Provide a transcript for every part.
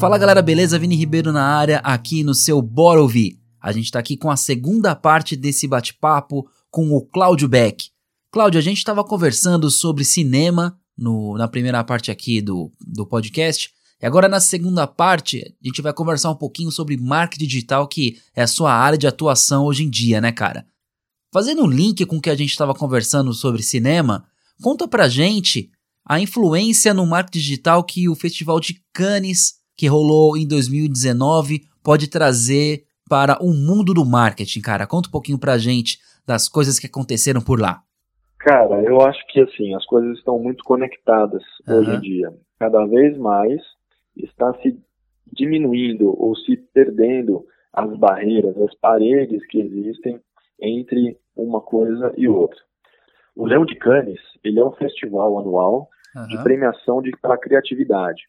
Fala galera, beleza? Vini Ribeiro na área, aqui no seu Bora Ouvir. A gente tá aqui com a segunda parte desse bate-papo com o Cláudio Beck. Cláudio, a gente estava conversando sobre cinema no, na primeira parte aqui do, do podcast. E agora na segunda parte, a gente vai conversar um pouquinho sobre marketing digital, que é a sua área de atuação hoje em dia, né, cara? Fazendo um link com o que a gente estava conversando sobre cinema, conta pra gente a influência no marketing digital que o Festival de Cannes que rolou em 2019 pode trazer para o mundo do marketing, cara? Conta um pouquinho pra gente das coisas que aconteceram por lá. Cara, eu acho que assim, as coisas estão muito conectadas uhum. hoje em dia. Cada vez mais está se diminuindo ou se perdendo as barreiras, as paredes que existem entre uma coisa e outra. O Leão de Cannes, ele é um festival anual uhum. de premiação de, para criatividade.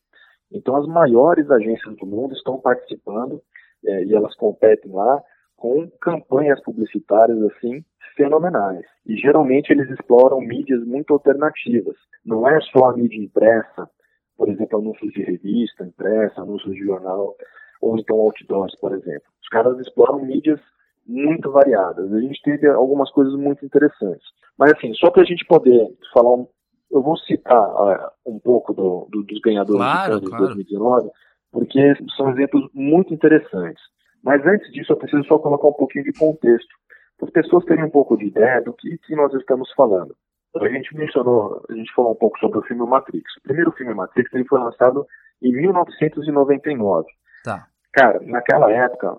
Então, as maiores agências do mundo estão participando é, e elas competem lá com campanhas publicitárias assim fenomenais. E geralmente eles exploram mídias muito alternativas. Não é só a mídia impressa, por exemplo, anúncios de revista impressa, anúncios de jornal, ou então outdoors, por exemplo. Os caras exploram mídias muito variadas. A gente teve algumas coisas muito interessantes. Mas assim, só para a gente poder falar um, eu vou citar uh, um pouco do, do, dos ganhadores claro, de claro. 2019, porque são exemplos muito interessantes. Mas antes disso, eu preciso só colocar um pouquinho de contexto, para as pessoas terem um pouco de ideia do que, que nós estamos falando. A gente mencionou, a gente falou um pouco sobre o filme Matrix. O primeiro filme Matrix ele foi lançado em 1999. Tá. Cara, naquela época,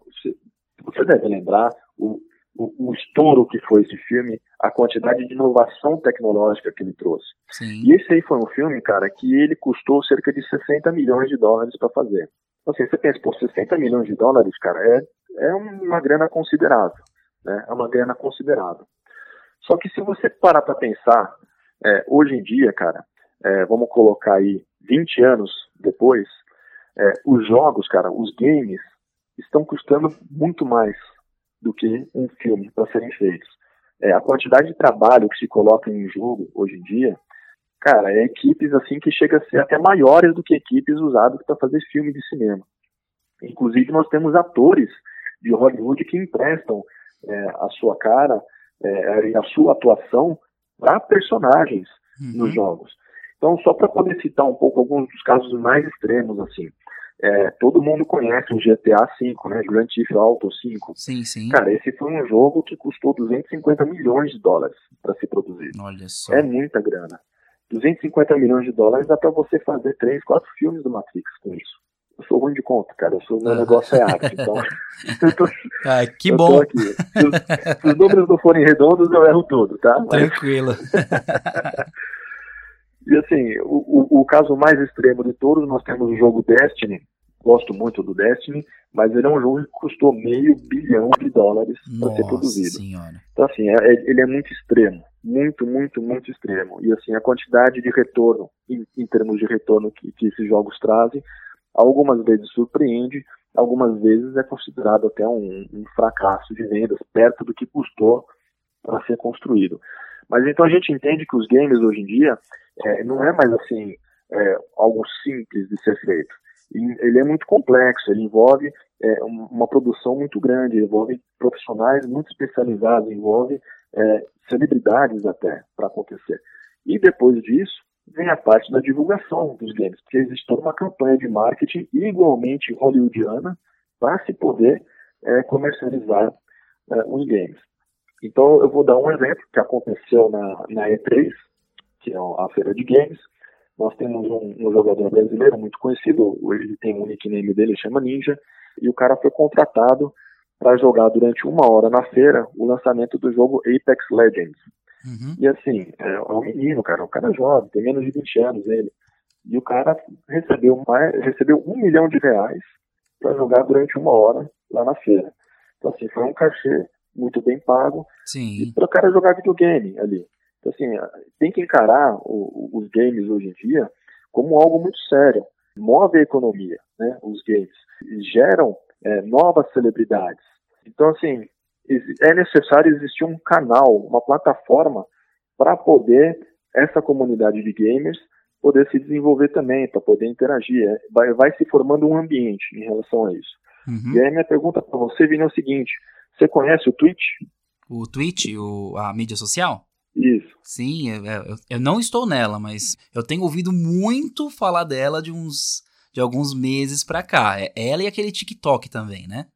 você deve lembrar, o, o, o, estouro que foi esse filme, a quantidade de inovação tecnológica que ele trouxe. Sim. E esse aí foi um filme, cara, que ele custou cerca de 60 milhões de dólares para fazer. Então, assim, você pensa, por 60 milhões de dólares, cara, é, é uma grana considerável, né? É uma grana considerável. Só que se você parar para pensar, é, hoje em dia, cara, é, vamos colocar aí 20 anos depois, é, os jogos, cara, os games, estão custando muito mais do que um filme para serem feitos. É, a quantidade de trabalho que se coloca em jogo hoje em dia, cara, é equipes assim que chega a ser até maiores do que equipes usadas para fazer filme de cinema. Inclusive nós temos atores de Hollywood que emprestam é, a sua cara é, e a sua atuação para personagens uhum. nos jogos. Então, só para poder citar um pouco alguns dos casos mais extremos, assim, é, todo mundo conhece o GTA V, né? Grand Theft Auto 5. Sim, sim. Cara, esse foi um jogo que custou 250 milhões de dólares para ser produzido. Olha só. É muita grana. 250 milhões de dólares dá para você fazer três, quatro filmes do Matrix com isso. Eu sou ruim de conta, cara. Eu sou, meu negócio é arte. Então, tô, ah, que bom. Se os, se os, números não forem redondos, eu erro tudo, tá? Tranquilo. E assim, o, o, o, caso mais extremo de todos, nós temos o jogo Destiny. Gosto muito do Destiny, mas ele é um jogo que custou meio bilhão de dólares para ser produzido. Senhora. Então, assim, é, é, ele é muito extremo. Muito, muito, muito extremo. E assim, a quantidade de retorno, em, em termos de retorno que, que esses jogos trazem, algumas vezes surpreende, algumas vezes é considerado até um, um fracasso de vendas, perto do que custou para ser construído. Mas então a gente entende que os games hoje em dia é, não é mais assim é, algo simples de ser feito. Ele é muito complexo, ele envolve é, uma produção muito grande, envolve profissionais muito especializados, envolve é, celebridades até para acontecer. E depois disso vem a parte da divulgação dos games, porque existe toda uma campanha de marketing igualmente hollywoodiana para se poder é, comercializar é, os games. Então eu vou dar um exemplo que aconteceu na, na E3, que é a feira de games. Nós temos um, um jogador brasileiro muito conhecido, ele tem um nickname dele, chama Ninja, e o cara foi contratado para jogar durante uma hora na feira o lançamento do jogo Apex Legends. Uhum. E assim, é, é um menino, cara, um cara jovem, tem menos de 20 anos ele. E o cara recebeu, mais, recebeu um milhão de reais para jogar durante uma hora lá na feira. Então, assim, foi um cachê muito bem pago para o cara jogar videogame ali. Então, assim, tem que encarar o, os games hoje em dia como algo muito sério. Move a economia, né, os games. Geram é, novas celebridades. Então, assim, é necessário existir um canal, uma plataforma para poder essa comunidade de gamers poder se desenvolver também, para poder interagir. É, vai, vai se formando um ambiente em relação a isso. Uhum. E aí minha pergunta para você, Vini, é o seguinte: você conhece o Twitch? O Twitch, o, a mídia social? Isso. Sim, eu, eu, eu, não estou nela, mas eu tenho ouvido muito falar dela de uns de alguns meses pra cá. É ela e aquele TikTok também, né?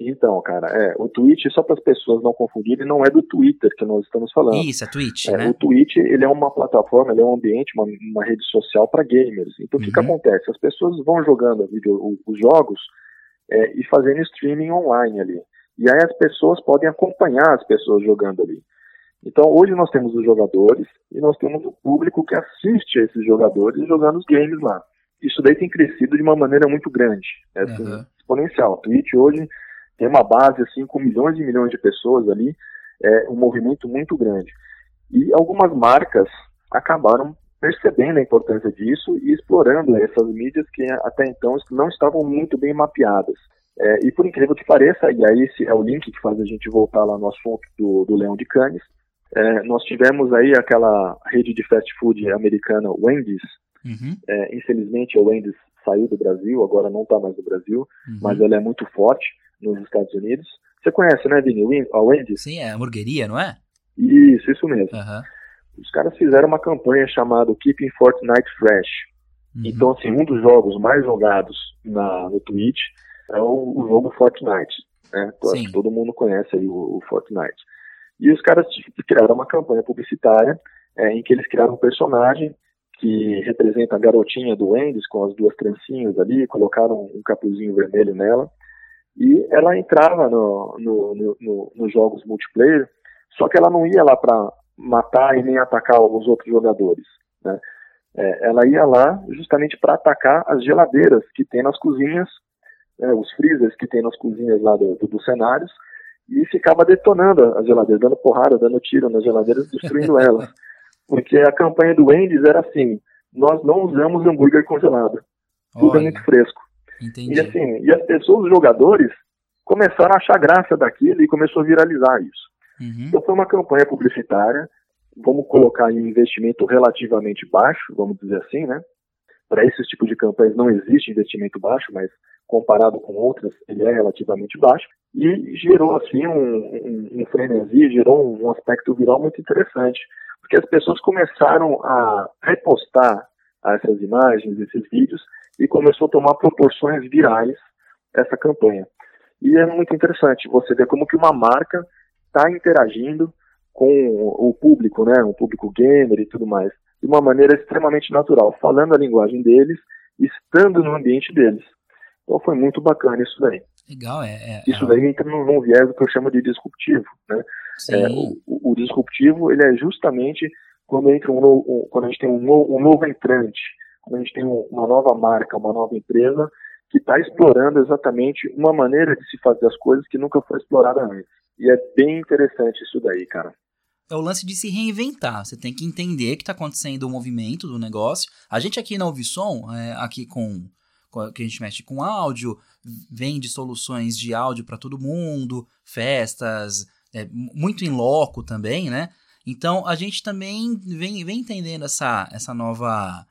Então, cara, é, o Twitch, só para as pessoas não confundirem, não é do Twitter que nós estamos falando. Isso, é Twitch, é, né? O Twitch, ele é uma plataforma, ele é um ambiente, uma, uma rede social para gamers. Então, o uhum. que, que uhum. acontece? As pessoas vão jogando vídeo, os jogos é, e fazendo streaming online ali. E aí as pessoas podem acompanhar as pessoas jogando ali. Então, hoje nós temos os jogadores e nós temos o público que assiste a esses jogadores jogando os games lá. Isso daí tem crescido de uma maneira muito grande, é assim, uhum. exponencial. O Twitch hoje tem uma base assim com milhões e milhões de pessoas ali, é um movimento muito grande. E algumas marcas acabaram percebendo a importância disso e explorando essas mídias que até então não estavam muito bem mapeadas. É, e por incrível que pareça, e aí esse é o link que faz a gente voltar lá no assunto do, do Leão de Canes, é, nós tivemos aí aquela rede de fast food americana Wendy's, uhum. é, infelizmente a Wendy's saiu do Brasil, agora não está mais no Brasil, uhum. mas ela é muito forte nos Estados Unidos. Você conhece, né, Vini, a Wendy's? Sim, é a hamburgueria, não é? Isso, isso mesmo. Uhum. Os caras fizeram uma campanha chamada Keeping Fortnite Fresh. Uhum. Então, assim, um dos jogos mais jogados na, no Twitch é o, o jogo Fortnite. Né? Acho que todo mundo conhece aí o, o, Fortnite. E os caras criaram uma campanha publicitária é, em que eles criaram um personagem que representa a garotinha do Wendy's com as duas trancinhas ali, colocaram um capuzinho vermelho nela. E ela entrava no, no, no, no nos jogos multiplayer, só que ela não ia lá para matar e nem atacar os outros jogadores. Né? É, ela ia lá justamente para atacar as geladeiras que tem nas cozinhas né, os freezers que tem nas cozinhas lá do, do, dos cenários, e ficava detonando as geladeiras, dando porrada, dando tiro nas geladeiras, destruindo elas. Porque a campanha do Wendy's era assim: nós não usamos hambúrguer congelado. Tudo Olha, é muito fresco. Entendi. E assim, e as pessoas, os jogadores, começaram a achar graça daquilo e começou a viralizar isso. Uhum. Então foi uma campanha publicitária, vamos colocar em investimento relativamente baixo, vamos dizer assim, né? Para esse tipo de campanhas não existe investimento baixo, mas comparado com outras, ele é relativamente baixo, e gerou assim um, um, um frenesi, gerou um, aspecto viral muito interessante, porque as pessoas começaram a repostar essas imagens, esses vídeos, e começou a tomar proporções virais essa campanha. E é muito interessante você ver como que uma marca está interagindo com o público, né, o público gamer e tudo mais, de uma maneira extremamente natural, falando a linguagem deles, estando no ambiente deles. Então foi muito bacana isso daí. Legal, é. é isso é daí entra num, num viés que eu chamo de disruptivo, né? É, o, o, disruptivo ele é justamente quando entra um, um quando a gente tem um, um novo entrante, quando a gente tem uma nova marca, uma nova empresa que está explorando exatamente uma maneira de se fazer as coisas que nunca foi explorada antes. E é bem interessante isso daí, cara. É o lance de se reinventar. Você tem que entender que está acontecendo o um movimento do negócio. A gente aqui na Ouvisom, é, aqui com que a gente mexe com áudio, vende soluções de áudio para todo mundo, festas, é, muito em loco também, né? Então a gente também vem, vem entendendo essa, essa nova.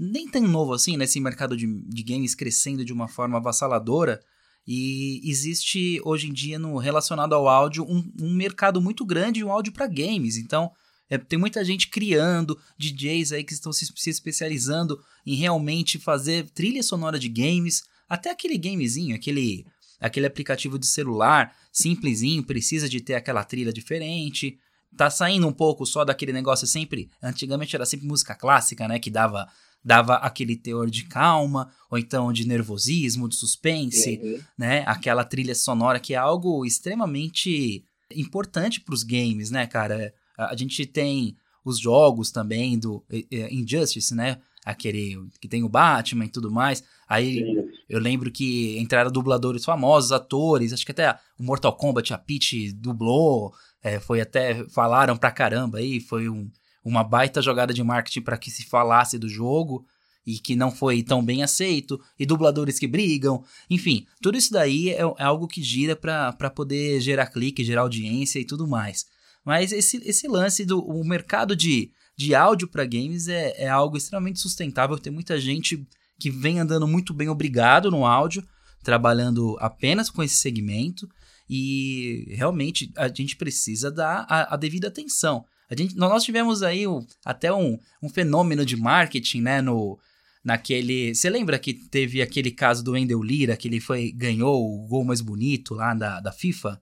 Nem tão novo assim, nesse né? mercado de, de games crescendo de uma forma avassaladora. E existe hoje em dia, no relacionado ao áudio, um, um mercado muito grande, um áudio para games. Então, é, tem muita gente criando, DJs aí que estão se, se especializando em realmente fazer trilha sonora de games, até aquele gamezinho, aquele aquele aplicativo de celular simplesinho, precisa de ter aquela trilha diferente. Tá saindo um pouco só daquele negócio sempre. Antigamente era sempre música clássica, né? Que dava, dava aquele teor de calma, ou então de nervosismo, de suspense, uhum. né? Aquela trilha sonora que é algo extremamente importante para os games, né, cara? A gente tem os jogos também do Injustice, né? Aquele que tem o Batman e tudo mais. Aí Sim. eu lembro que entraram dubladores famosos, atores, acho que até o Mortal Kombat, a Peach dublou, é, foi até, falaram pra caramba aí, foi um, uma baita jogada de marketing para que se falasse do jogo e que não foi tão bem aceito, e dubladores que brigam, enfim, tudo isso daí é, é algo que gira para poder gerar clique, gerar audiência e tudo mais. Mas esse, esse lance do o mercado de, de áudio para games é, é algo extremamente sustentável. Tem muita gente que vem andando muito bem, obrigado, no áudio, trabalhando apenas com esse segmento. E realmente a gente precisa dar a, a devida atenção. A gente, nós tivemos aí o, até um, um fenômeno de marketing, né, no, naquele. Você lembra que teve aquele caso do Wendel Lira, que ele foi ganhou o gol mais bonito lá da, da FIFA?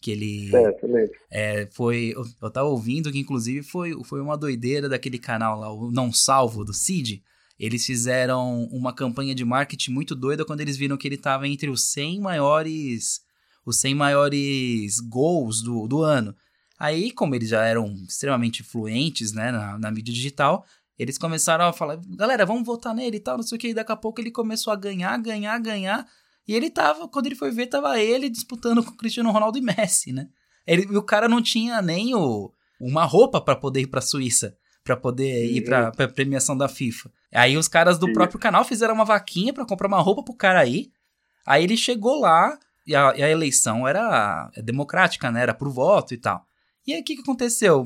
Que ele. É, foi. Eu, eu tava ouvindo que, inclusive, foi, foi uma doideira daquele canal lá, o Não Salvo, do Cid. Eles fizeram uma campanha de marketing muito doida quando eles viram que ele tava entre os 100 maiores. Os 100 maiores gols do, do ano. Aí, como eles já eram extremamente fluentes né, na, na mídia digital, eles começaram a falar, galera, vamos votar nele e tal, não sei o que. E daqui a pouco ele começou a ganhar, ganhar, ganhar. E ele tava, quando ele foi ver, tava ele disputando com o Cristiano Ronaldo e Messi, né? Ele, o cara não tinha nem o, uma roupa para poder ir pra Suíça, para poder ir pra, pra premiação da FIFA. Aí os caras do Sim. próprio canal fizeram uma vaquinha para comprar uma roupa pro cara aí. Aí ele chegou lá e a, e a eleição era democrática, né? Era por voto e tal. E aí o que, que aconteceu?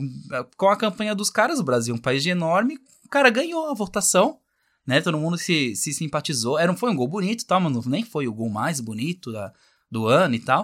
Com a campanha dos caras, o Brasil é um país enorme, cara ganhou a votação, né? Todo mundo se, se simpatizou. Era, foi um gol bonito, tal, mas nem foi o gol mais bonito da, do ano e tal.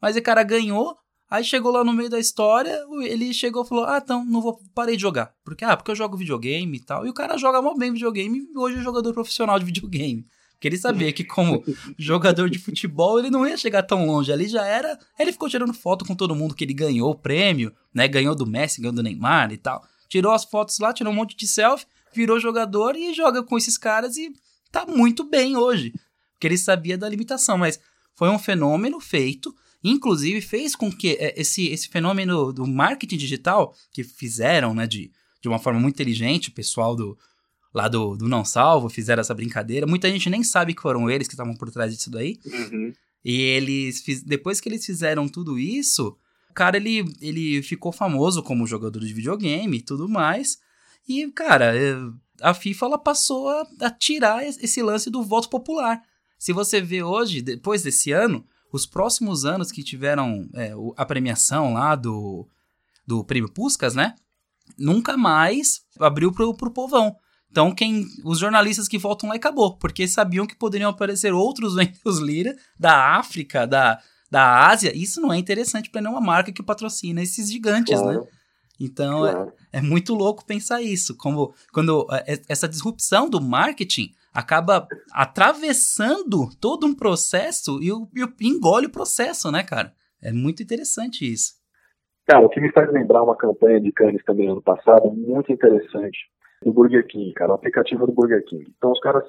Mas o cara ganhou. Aí chegou lá no meio da história, ele chegou e falou: Ah, então, não vou, parei de jogar. Porque, ah, porque eu jogo videogame e tal. E o cara joga mal bem videogame e hoje é jogador profissional de videogame. Porque ele sabia que, como jogador de futebol, ele não ia chegar tão longe. Ali já era. Ele ficou tirando foto com todo mundo que ele ganhou o prêmio, né? Ganhou do Messi, ganhou do Neymar e tal tirou as fotos lá, tirou um monte de selfie, virou jogador e joga com esses caras e tá muito bem hoje. Porque ele sabia da limitação, mas foi um fenômeno feito, inclusive fez com que é, esse, esse fenômeno do marketing digital que fizeram, né, de, de uma forma muito inteligente, o pessoal do lá do, do Não Salvo fizeram essa brincadeira. Muita gente nem sabe que foram eles que estavam por trás disso daí. Uhum. E eles, depois que eles fizeram tudo isso, cara, ele, ele ficou famoso como jogador de videogame e tudo mais. E, cara, é, a FIFA ela passou a, a tirar esse lance do voto popular. Se você vê hoje, depois desse ano, os próximos anos que tiveram é, a premiação lá do, do Prêmio Puscas, né? Nunca mais abriu pro, pro povão. Então, quem os jornalistas que voltam lá acabou, porque sabiam que poderiam aparecer outros Ventos Lira da África, da, da Ásia, isso não é interessante para nenhuma marca que patrocina esses gigantes, né? claro. né? Então é, claro. é, é, muito louco pensar isso, como quando é, é, essa disrupção do marketing acaba atravessando todo um processo e, o, e engole o processo, né, cara? É muito interessante isso. Cara, o que me faz lembrar uma campanha de Cannes também ano passado, muito interessante, do Burger King, cara, o aplicativo do Burger King. Então os caras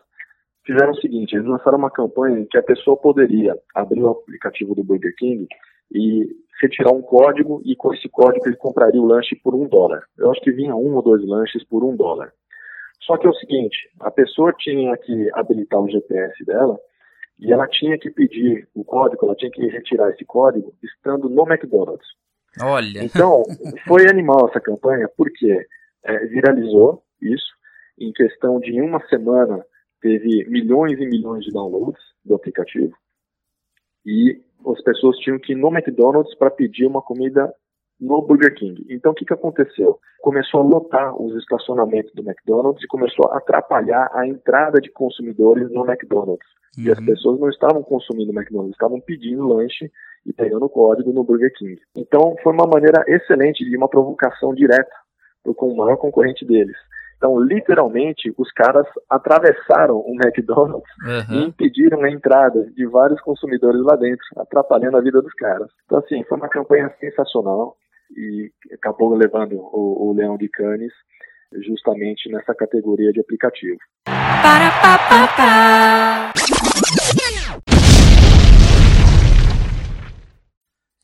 fizeram o seguinte, eles lançaram uma campanha em que a pessoa poderia abrir o aplicativo do Burger King e retirar um código e com esse código ele compraria o lanche por um dólar. Eu acho que vinha um ou dois lanches por um dólar. Só que é o seguinte, a pessoa tinha que habilitar o GPS dela e ela tinha que pedir o código, ela tinha que retirar esse código estando no McDonald's. Olha. Então, foi animal essa campanha, porque é, viralizou isso. Em questão de uma semana, teve milhões e milhões de downloads do aplicativo e as pessoas tinham que ir no McDonald's para pedir uma comida no Burger King. Então o que, que aconteceu? Começou a lotar os estacionamentos do McDonald's e começou a atrapalhar a entrada de consumidores no McDonald's. Uhum. E as uhum. pessoas não estavam consumindo McDonald's, estavam pedindo lanche e pegando o código no Burger King. Então foi uma maneira excelente de uma provocação direta para o maior concorrente deles. Então, literalmente, os caras atravessaram o McDonald's uhum. e impediram a entrada de vários consumidores lá dentro, atrapalhando a vida dos caras. Então, assim, foi uma campanha sensacional e acabou levando o, o Leão de Canes justamente nessa categoria de aplicativo. Para, pa, pa, pa.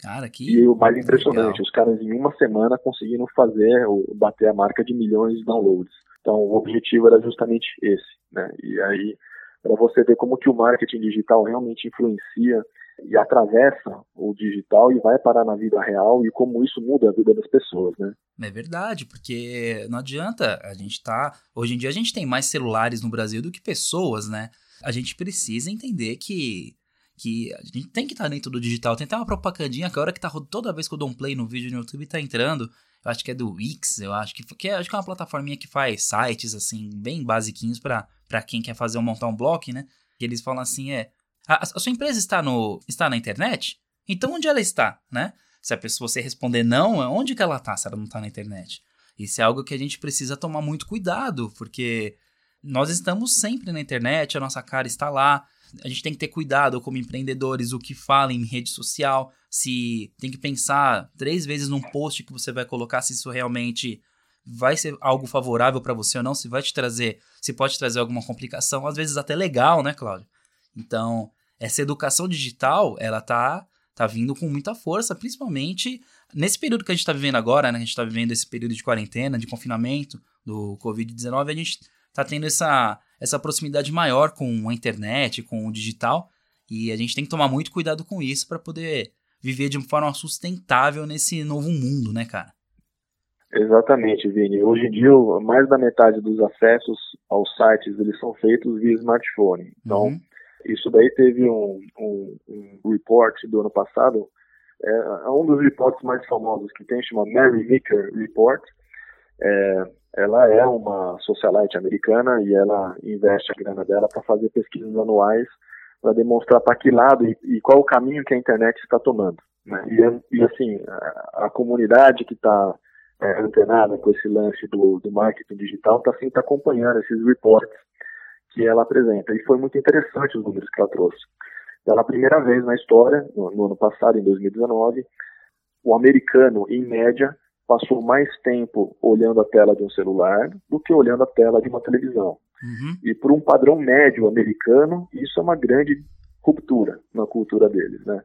Cara, que. E o mais impressionante, legal. os caras em uma semana conseguiram fazer, bater a marca de milhões de downloads. Então, o objetivo era justamente esse, né? E aí, para você ver como que o marketing digital realmente influencia e atravessa o digital e vai parar na vida real e como isso muda a vida das pessoas, né? É verdade, porque não adianta a gente tá, hoje em dia a gente tem mais celulares no Brasil do que pessoas, né? A gente precisa entender que que a gente tem que estar tá dentro do digital. Tem até uma propagandinha que a hora que tá toda vez que eu dou um play no vídeo no YouTube tá entrando. Eu acho que é do Wix, eu acho que, que é, acho que é uma plataforminha que faz sites assim bem basiquinhos para quem quer fazer montar um blog, né? E eles falam assim, é, a, a, sua empresa está no está na internet? Então onde ela está, né? Se a pessoa você responder não, onde que ela está se ela não está na internet? Isso é algo que a gente precisa tomar muito cuidado, porque nós estamos sempre na internet, a nossa cara está lá. A gente tem que ter cuidado como empreendedores, o que fala em rede social, se tem que pensar três vezes num post que você vai colocar se isso realmente vai ser algo favorável para você ou não, se vai te trazer, se pode trazer alguma complicação, às vezes até legal, né, Cláudio? Então, essa educação digital, ela tá tá vindo com muita força, principalmente nesse período que a gente está vivendo agora, né? A gente está vivendo esse período de quarentena, de confinamento do Covid-19, a gente está tendo essa, essa proximidade maior com a internet, com o digital, e a gente tem que tomar muito cuidado com isso para poder viver de uma forma sustentável nesse novo mundo, né, cara? Exatamente, Vini. Hoje em dia, mais da metade dos acessos aos sites eles são feitos via smartphone. Então, uhum. isso daí teve um, um, um report do ano passado, é, é um dos reportes mais famosos que tem, chama Mary Meeker Report. É, ela é uma socialite americana e ela investe a grana dela para fazer pesquisas anuais para demonstrar para que lado e, e, qual o caminho que a internet está tomando. Né? E, e, assim, a, a comunidade que está é, antenada com esse lance do, do marketing digital está tá acompanhando esses reports que ela apresenta. E foi muito interessante os números que ela trouxe. Pela primeira vez na história, no, no ano passado, em 2019, o americano, em média, passou mais tempo olhando a tela de um celular do que olhando a tela de uma televisão. Uhum. E por um padrão médio americano, isso é uma grande ruptura na cultura deles, né?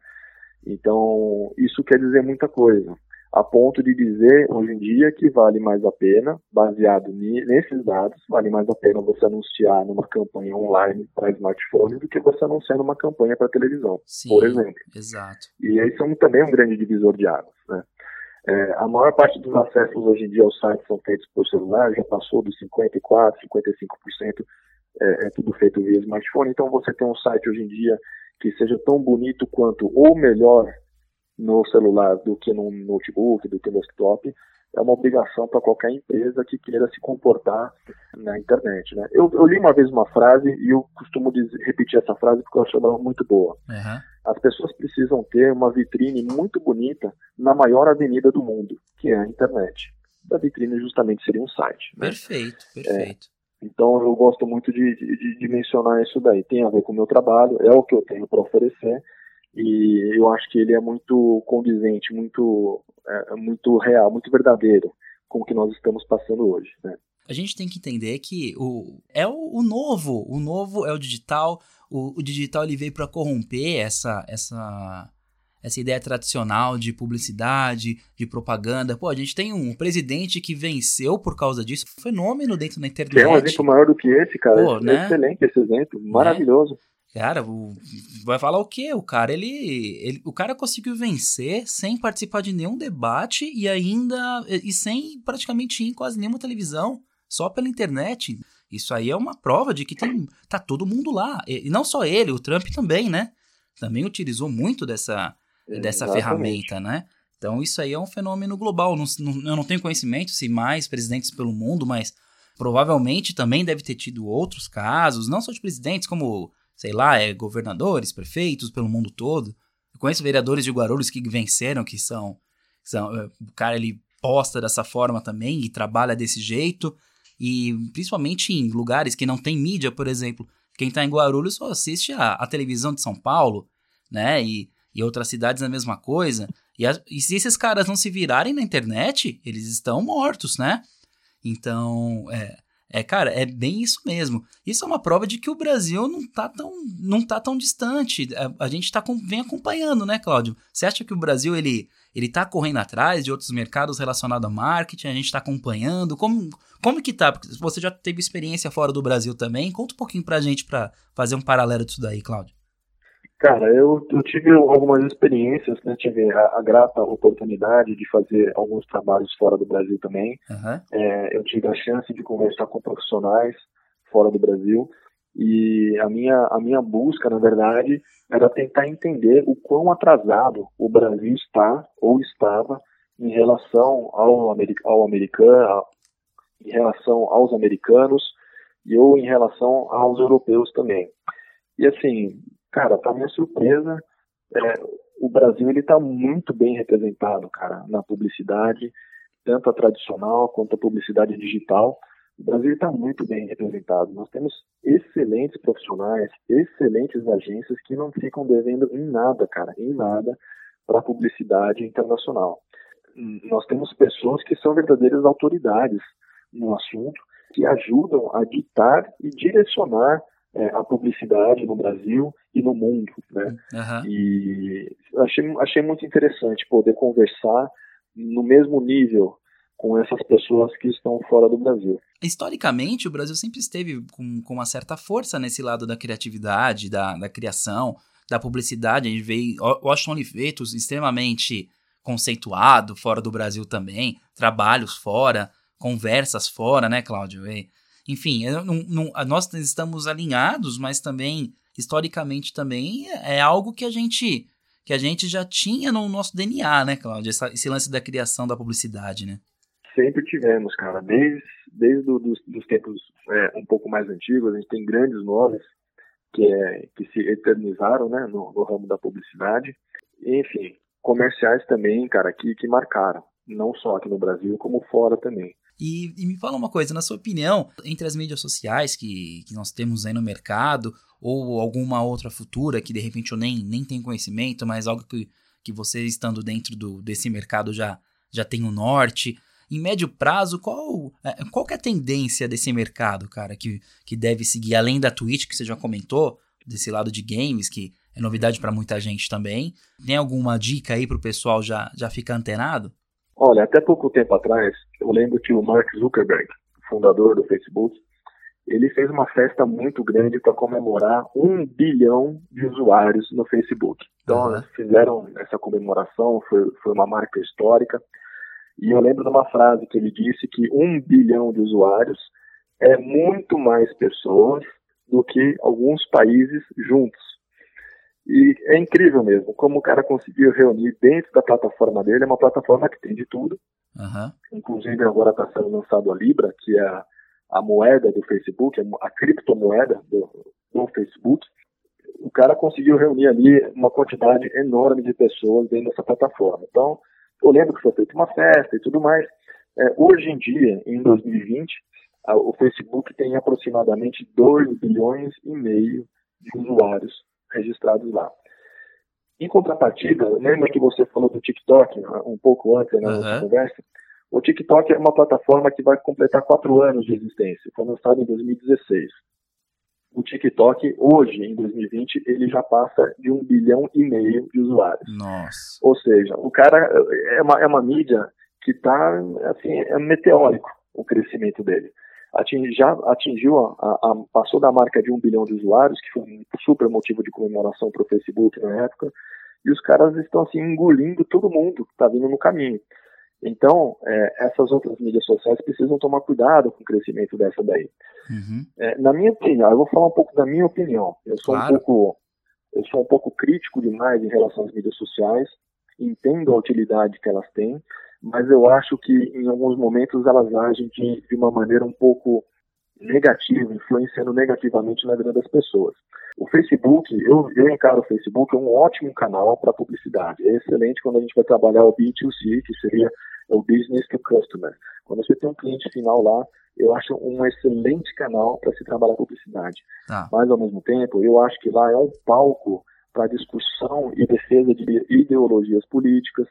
Então, isso quer dizer muita coisa a ponto de dizer hoje em dia que vale mais a pena, baseado nesses dados, vale mais a pena você anunciar numa campanha online para smartphone do que você anunciar numa campanha para televisão, Sim, por exemplo. Exato. E isso é um, também um grande divisor de águas. Né? É, a maior parte dos acessos hoje em dia aos sites são feitos por celular, já passou dos 54%, 55%, é, é tudo feito via smartphone. Então você tem um site hoje em dia que seja tão bonito quanto ou melhor no celular do que no notebook, do que no desktop, é uma obrigação para qualquer empresa que queira se comportar na internet. Né? Eu, eu, li uma vez uma frase e eu costumo dizer, repetir essa frase porque eu acho ela muito boa. Uhum. As pessoas precisam ter uma vitrine muito bonita na maior avenida do mundo, que é a internet. A vitrine justamente seria um site. Né? Perfeito, perfeito. É, então eu gosto muito de, de, de mencionar isso daí. Tem a ver com o meu trabalho, é o que eu tenho para oferecer e eu acho que ele é muito condizente, muito, é, muito real, muito verdadeiro com o que nós estamos passando hoje. Né? A gente tem que entender que o, é o, o novo, o novo é o digital, o, o digital ele veio para corromper essa, essa, essa ideia tradicional de publicidade, de propaganda. Pô, a gente tem um presidente que venceu por causa disso, um fenômeno dentro da internet. Tem um exemplo maior do que esse, cara. Pô, é né? Excelente esse exemplo, maravilhoso. Né? Cara, o, vai falar o quê? O cara, ele, ele, o cara conseguiu vencer sem participar de nenhum debate e ainda e sem praticamente ir em quase nenhuma televisão, só pela internet. Isso aí é uma prova de que tem tá todo mundo lá. E, e não só ele, o Trump também, né? Também utilizou muito dessa dessa ferramenta, né? Então isso aí é um fenômeno global. Não, não, eu não tenho conhecimento se mais presidentes pelo mundo, mas provavelmente também deve ter tido outros casos, não só de presidentes, como sei lá, é, governadores, prefeitos pelo mundo todo. Eu conheço vereadores de Guarulhos que venceram, que são, são é, o cara ele posta dessa forma também e trabalha desse jeito. E principalmente em lugares que não tem mídia, por exemplo, quem está em Guarulhos só assiste a, a, televisão de São Paulo, né? E, e outras cidades a mesma coisa. E, a, e se esses caras não se virarem na internet, eles estão mortos, né? Então, é, é, cara, é bem isso mesmo. Isso é uma prova de que o Brasil não tá tão, não tá tão distante. A, a gente tá com, vem acompanhando, né, Cláudio? Você acha que o Brasil ele, ele tá correndo atrás de outros mercados relacionados a marketing? A gente tá acompanhando? Como, como que tá? Porque você já teve experiência fora do Brasil também. Conta um pouquinho pra gente para fazer um paralelo disso daí, Cláudio. Cara, eu, eu tive algumas experiências, né? Tive a, a, grata oportunidade de fazer alguns trabalhos fora do Brasil também. Uhum. É, eu tive a chance de conversar com profissionais fora do Brasil. E a minha, a minha busca, na verdade, era tentar entender o quão atrasado o Brasil está ou estava em relação ao, ao americano, em relação aos americanos e ou em relação aos europeus também. E assim, cara, para minha surpresa, é, o Brasil ele está muito bem representado, cara, na publicidade, tanto a tradicional quanto a publicidade digital. O Brasil está muito bem representado. Nós temos excelentes profissionais, excelentes agências que não ficam devendo em nada, cara, em nada para a publicidade internacional. Nós temos pessoas que são verdadeiras autoridades no assunto, que ajudam a ditar e direcionar é, a publicidade no Brasil e no mundo, né? Uhum. E achei, achei muito interessante poder conversar no mesmo nível com essas pessoas que estão fora do Brasil. Historicamente, o Brasil sempre esteve com, com uma certa força nesse lado da criatividade, da, da criação, da publicidade. A gente vê Washington Olivetos extremamente conceituado fora do Brasil também, trabalhos fora, conversas fora, né, Cláudio? E, enfim, não, não, nós estamos alinhados, mas também, historicamente também, é algo que a gente que a gente já tinha no nosso DNA, né, Cláudio? Esse lance da criação da publicidade, né? Sempre tivemos, cara. Desde, desde os dos tempos é, um pouco mais antigos, a gente tem grandes nomes que, é, que se eternizaram né, no, no ramo da publicidade. Enfim, comerciais também, cara, que, que marcaram. Não só aqui no Brasil, como fora também. E, e, me fala uma coisa, na sua opinião, entre as mídias sociais que, que nós temos aí no mercado, ou alguma outra futura que de repente eu nem, nem tenho conhecimento, mas algo que, que você estando dentro do, desse mercado já, já tem o norte, em médio prazo, qual, é, qual é a tendência desse mercado, cara, que, que deve seguir, além da Twitch, que você já comentou, desse lado de games, que é novidade para muita gente também. Tem alguma dica aí para o pessoal já, já ficar antenado? Olha, até pouco tempo atrás, eu lembro que o Mark Zuckerberg, fundador do Facebook, ele fez uma festa muito grande para comemorar um bilhão de usuários no Facebook. Então, uhum. fizeram essa comemoração, foi, foi uma marca histórica. E eu lembro de uma frase que ele disse que um bilhão de usuários é muito mais pessoas do que alguns países juntos. E é incrível mesmo como o cara conseguiu reunir dentro da plataforma dele, é uma plataforma que tem de tudo. Uhum. Inclusive agora está sendo lançado a Libra, que é a, moeda do Facebook, a criptomoeda do, do Facebook. O cara conseguiu reunir ali uma quantidade enorme de pessoas dentro dessa plataforma. Então, eu lembro que foi feita uma festa e tudo mais. É, hoje em dia, em 2020, a, o Facebook tem aproximadamente 2 bilhões e meio de usuários registrados lá. Em contrapartida, lembra que você falou do TikTok né, um pouco antes na nossa conversa? O TikTok é uma plataforma que vai completar quatro anos de existência. Foi lançado em 2016. O TikTok, hoje, em 2020, ele já passa de um bilhão e meio de usuários. Nossa. Ou seja, o cara é uma, é uma mídia que está, assim, é meteórico o crescimento dele. Ating, já atingiu, a, a, passou da marca de um bilhão de usuários, que foi um super motivo de comemoração para o Facebook na época, e os caras estão, assim, engolindo todo mundo que está vindo no caminho. Então, é, essas outras mídias sociais precisam tomar cuidado com o crescimento dessa daí. Uhum. É, na minha opinião, eu vou falar um pouco da minha opinião. Eu sou claro. um pouco, eu sou um pouco crítico demais em relação às mídias sociais. Entendo a utilidade que elas têm, mas eu acho que em alguns momentos elas agem de, de uma maneira um pouco negativa, influenciando negativamente na vida das pessoas. O Facebook, eu, eu encaro o Facebook um ótimo canal para publicidade. É excelente quando a gente vai trabalhar o B2C, que seria o Business to Customer. Quando você tem um cliente final lá, eu acho um excelente canal para se trabalhar publicidade. Ah. Mas, ao mesmo tempo, eu acho que lá é um palco para discussão e defesa de ideologias políticas,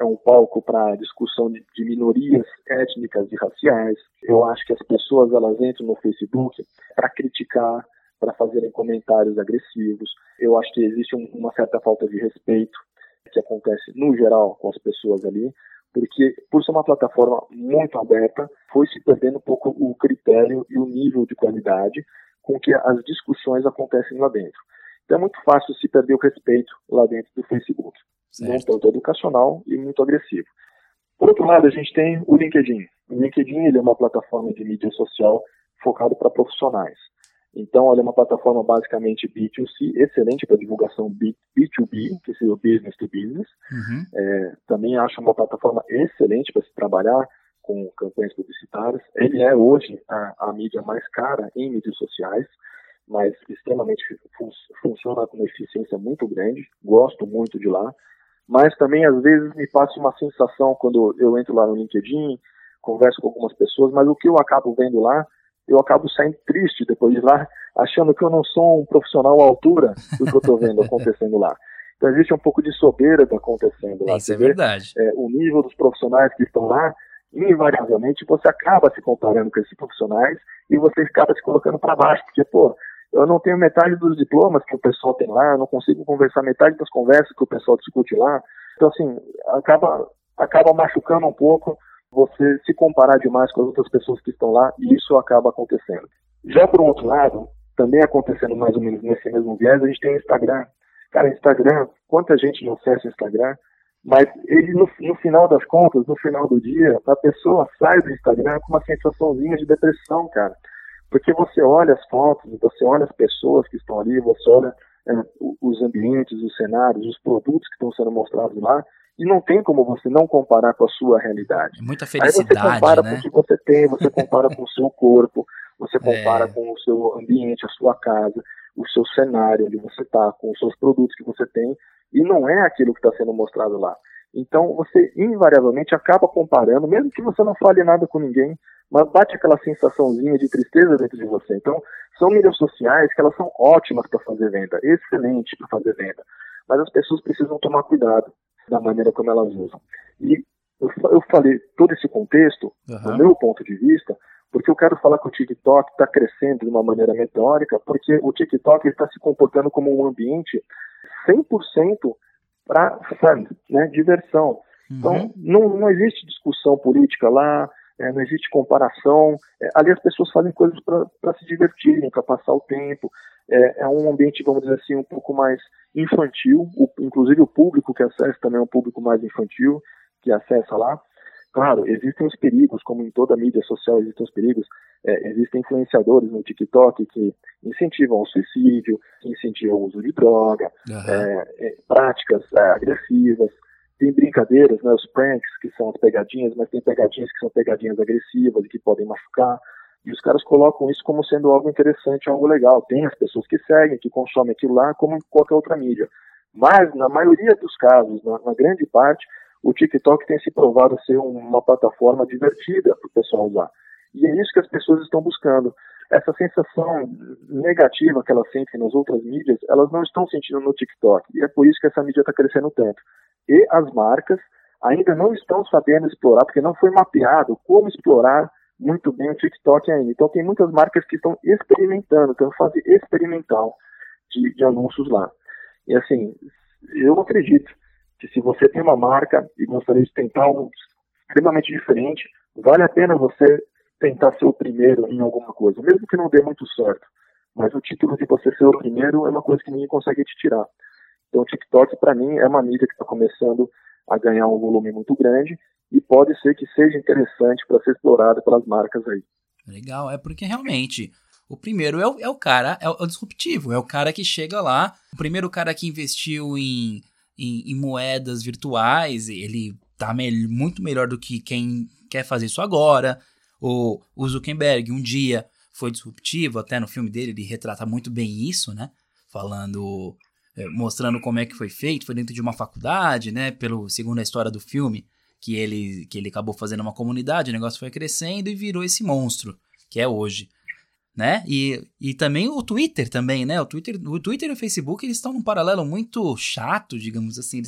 é um palco para discussão de, de, minorias étnicas e raciais. Eu acho que as pessoas elas entram no Facebook para criticar, para fazerem comentários agressivos. Eu acho que existe um, uma certa falta de respeito que acontece no geral com as pessoas ali, porque por ser uma plataforma muito aberta, foi se perdendo um pouco o critério e o nível de qualidade com que as discussões acontecem lá dentro. Então é muito fácil se perder o respeito lá dentro do Facebook. Certo. Um tanto educacional e muito agressivo. Por outro lado, a gente tem o LinkedIn. O LinkedIn ele é uma plataforma de mídia social focado para profissionais. Então, ela é uma plataforma basicamente B2C, excelente para divulgação B, 2 b que seria o business to business. Uhum. É, também acho uma plataforma excelente para se trabalhar com campanhas publicitárias. Ele é hoje a, a mídia mais cara em mídias sociais, mas extremamente fun funciona com uma eficiência muito grande. Gosto muito de lá. Mas também, às vezes, me passa uma sensação quando eu entro lá no LinkedIn, converso com algumas pessoas, mas o que eu acabo vendo lá eu acabo saindo triste depois de lá, achando que eu não sou um profissional à altura do que eu estou vendo acontecendo lá. Então existe um pouco de soberba acontecendo lá. Isso é verdade. É, o nível dos profissionais que estão lá, invariavelmente você acaba se comparando com esses profissionais e você acaba se colocando para baixo, porque, pô, eu não tenho metade dos diplomas que o pessoal tem lá, eu não consigo conversar metade das conversas que o pessoal discute lá. Então, assim, acaba, acaba machucando um pouco você se comparar demais com as outras pessoas que estão lá e isso acaba acontecendo. Já por outro lado, também acontecendo mais ou menos nesse mesmo viés, a gente tem o Instagram. Cara, Instagram, quanta gente não acessa o Instagram, mas ele no, no, final das contas, no final do dia, a pessoa sai do Instagram com uma sensaçãozinha de depressão, cara. Porque você olha as fotos, você olha as pessoas que estão ali, você olha é, os ambientes, os cenários, os produtos que estão sendo mostrados lá, e não tem como você não comparar com a sua realidade. É muita felicidade, Aí você compara né? com o que você tem, você compara com o seu corpo, você compara é. com o seu ambiente, a sua casa, o seu cenário onde você está, com os seus produtos que você tem, e não é aquilo que está sendo mostrado lá. Então você invariavelmente acaba comparando, mesmo que você não fale nada com ninguém, mas bate aquela sensaçãozinha de tristeza dentro de você. Então são mídias sociais que elas são ótimas para fazer venda, excelente para fazer venda, mas as pessoas precisam tomar cuidado da maneira como elas usam. E eu, eu falei todo esse contexto, uhum. do meu ponto de vista, porque eu quero falar que o TikTok está crescendo de uma maneira meteórica, porque o TikTok está se comportando como um ambiente 100% para fun, né, diversão. Então, uhum. Então, não, não existe discussão política lá, é, não existe comparação. É, ali as pessoas fazem coisas para se divertirem, para passar o tempo. É, é, um ambiente, vamos dizer assim, um pouco mais infantil. O, inclusive o público que acessa também é um público mais infantil que acessa lá. Claro, existem os perigos, como em toda mídia social existem os perigos. É, existem influenciadores no TikTok que incentivam o suicídio, que incentivam o uso de droga, uhum. práticas é, agressivas tem brincadeiras, né, os pranks, que são as pegadinhas, mas tem pegadinhas que são pegadinhas agressivas e que podem machucar. E os caras colocam isso como sendo algo interessante, algo legal. Tem as pessoas que seguem, que consomem aquilo lá, como em qualquer outra mídia. Mas, na maioria dos casos, na, na grande parte, o TikTok tem se provado ser uma plataforma divertida para o pessoal usar. E é isso que as pessoas estão buscando. Essa sensação negativa que elas sentem nas outras mídias, elas não estão sentindo no TikTok. E é por isso que essa mídia está crescendo tanto e as marcas ainda não estão sabendo explorar, porque não foi mapeado como explorar muito bem o TikTok ainda. Então tem muitas marcas que estão experimentando, estão fase experimental de, de anúncios lá. E assim, eu acredito que se você tem uma marca e gostaria de tentar algo extremamente diferente, vale a pena você tentar ser o primeiro em alguma coisa, mesmo que não dê muito certo. Mas o título de você ser o primeiro é uma coisa que ninguém consegue te tirar. Então, o TikTok, para mim, é uma mídia que está começando a ganhar um volume muito grande e pode ser que seja interessante para ser explorada pelas marcas aí. Legal, é porque realmente o primeiro é o, é o cara, é o, é o, disruptivo, é o cara que chega lá, o primeiro cara que investiu em, em, em moedas virtuais, ele tá me muito melhor do que quem quer fazer isso agora. O, o Zuckerberg um dia foi disruptivo, até no filme dele ele retrata muito bem isso, né? Falando é, mostrando como é que foi feito, foi dentro de uma faculdade, né? Pelo segundo a história do filme, que ele que ele acabou fazendo uma comunidade, o negócio foi crescendo e virou esse monstro que é hoje, né? E, e também o Twitter também, né? O Twitter, o Twitter e o Facebook eles estão num paralelo muito chato, digamos assim.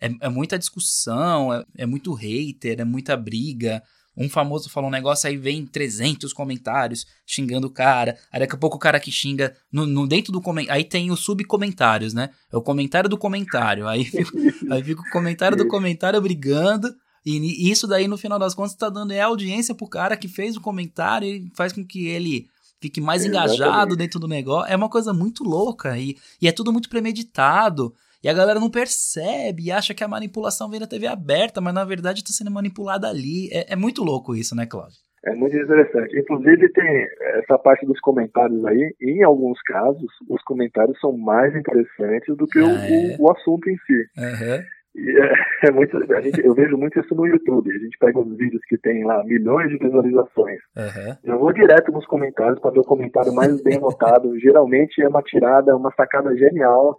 É, é muita discussão, é, é muito hater, é muita briga. Um famoso fala um negócio, aí vem 300 comentários xingando o cara. Aí daqui a pouco o cara que xinga no, no dentro do comentário. Aí tem os subcomentários, né? É o comentário do comentário. Aí fica, aí fica o comentário do comentário brigando. E isso daí, no final das contas, tá dando é audiência pro cara que fez o comentário e faz com que ele fique mais engajado dentro do negócio. É uma coisa muito louca e, e é tudo muito premeditado. E a galera não percebe e acha que a manipulação vem da TV aberta, mas na verdade está sendo manipulada ali. É, é, muito louco isso, né, Cláudio? É muito interessante. Inclusive, tem essa parte dos comentários aí. Em alguns casos, os comentários são mais interessantes do que ah, o, é? o, o, assunto em si. Uhum. É, é, muito, a gente, eu vejo muito isso no YouTube. A gente pega os vídeos que tem lá milhões de visualizações. Uhum. Eu vou direto nos comentários para ver o comentário mais bem notado. Geralmente é uma tirada, uma sacada genial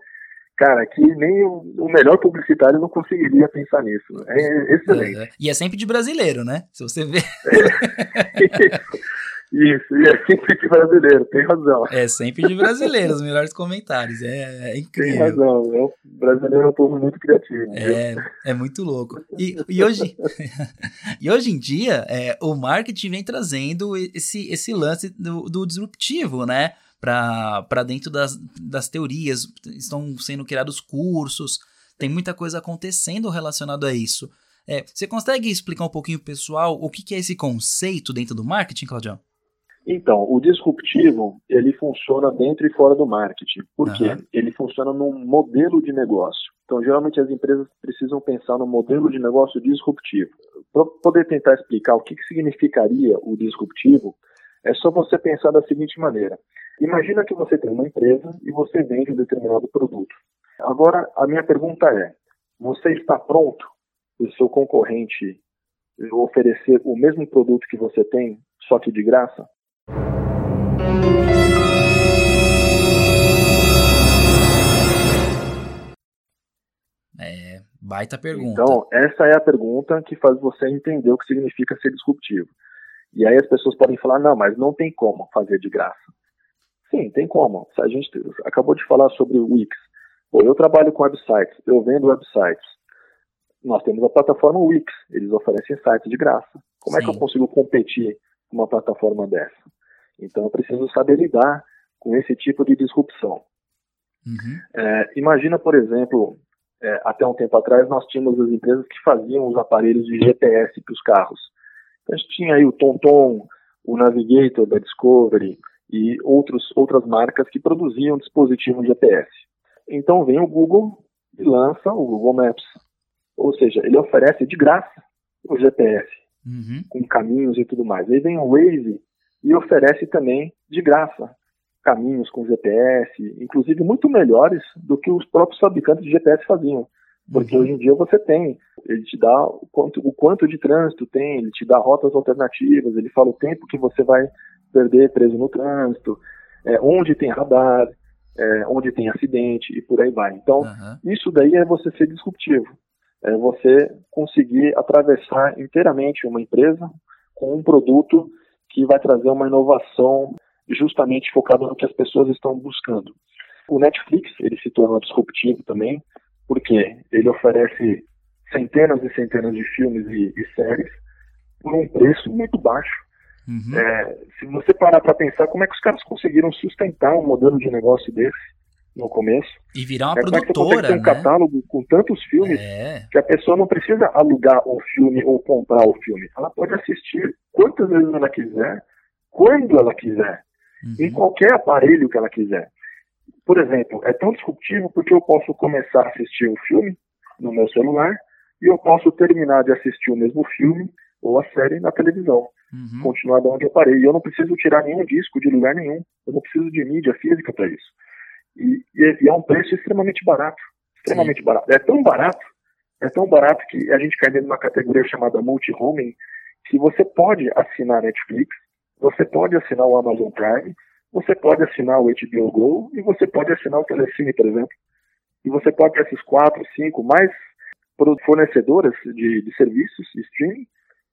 cara, que nem o, o, melhor publicitário não conseguiria pensar nisso. É excelente. É, e é sempre de brasileiro, né? Se você vê. Isso, e é sempre de brasileiro, tem razão. É sempre de brasileiro, os melhores comentários. É, é incrível. Tem razão, é, o brasileiro é um povo muito criativo. É, é muito louco. E, e, hoje, e hoje em dia, é, o marketing vem trazendo esse, esse lance do, do disruptivo, né? para dentro das, das teorias, estão sendo criados cursos, tem muita coisa acontecendo relacionado a isso. É, você consegue explicar um pouquinho pessoal o que, que é esse conceito dentro do marketing, Claudião? Então, o disruptivo, ele funciona dentro e fora do marketing. Por uhum. quê? Ele funciona num modelo de negócio. Então, geralmente as empresas precisam pensar no modelo de negócio disruptivo. Para poder tentar explicar o que, que significaria o disruptivo, é só você pensar da seguinte maneira. Imagina que você tem uma empresa e você vende um determinado produto. Agora, a minha pergunta é: você está pronto para o seu concorrente oferecer o mesmo produto que você tem, só que de graça? Baita pergunta. Então, essa é a pergunta que faz você entender o que significa ser disruptivo. E aí as pessoas podem falar, não, mas não tem como fazer de graça. Sim, tem como. A gente acabou de falar sobre o Wix. eu trabalho com websites, eu vendo websites. Nós temos a plataforma Wix, eles oferecem sites de graça. Como Sim. é que eu consigo competir com uma plataforma dessa? Então eu preciso saber lidar com esse tipo de disrupção. Uhum. É, imagina, por exemplo, é, até um tempo atrás nós tínhamos as empresas que faziam os aparelhos de GPS para os carros. Então, a gente tinha aí o TomTom, o Navigator da Discovery, e outros, outras marcas que produziam dispositivos GPS. Então vem o Google e lança o Google Maps. Ou seja, ele oferece de graça o GPS, uhum. com caminhos e tudo mais. Aí vem o Waze e oferece também de graça caminhos com GPS, inclusive muito melhores do que os próprios fabricantes de GPS faziam. Porque uhum. hoje em dia você tem, ele te dá o quanto, o quanto de trânsito tem, ele te dá rotas alternativas, ele fala o tempo que você vai perder preso no trânsito, é, onde tem radar, é, onde tem acidente e por aí vai. Então, uhum. isso daí é você ser disruptivo. É você conseguir atravessar inteiramente uma empresa com um produto que vai trazer uma inovação justamente focada no que as pessoas estão buscando. O Netflix, ele se tornou disruptivo também, porque ele oferece centenas e centenas de filmes e, e séries por um preço muito baixo Uhum. É, se você parar para pensar como é que os caras conseguiram sustentar um modelo de negócio desse no começo. E virar uma é, produtora, ter um né? catálogo com tantos filmes é. que a pessoa não precisa alugar o filme ou comprar o filme. Ela pode assistir quantas vezes ela quiser, quando ela quiser, uhum. em qualquer aparelho que ela quiser. Por exemplo, é tão disruptivo porque eu posso começar a assistir um filme no meu celular e eu posso terminar de assistir o mesmo filme ou a série na televisão uhum. continuar de onde eu parei. E eu não preciso tirar nenhum disco de lugar nenhum. Eu não preciso de mídia física para isso. E, e, é um preço extremamente barato. Extremamente Sim. barato. É tão barato, é tão barato que a gente cai dentro de uma categoria chamada multi-homing, que você pode assinar Netflix, você pode assinar o Amazon Prime, você pode assinar o HBO Go e você pode assinar o Telecine, por exemplo. E você pode ter esses quatro, cinco mais fornecedoras de, de serviços de streaming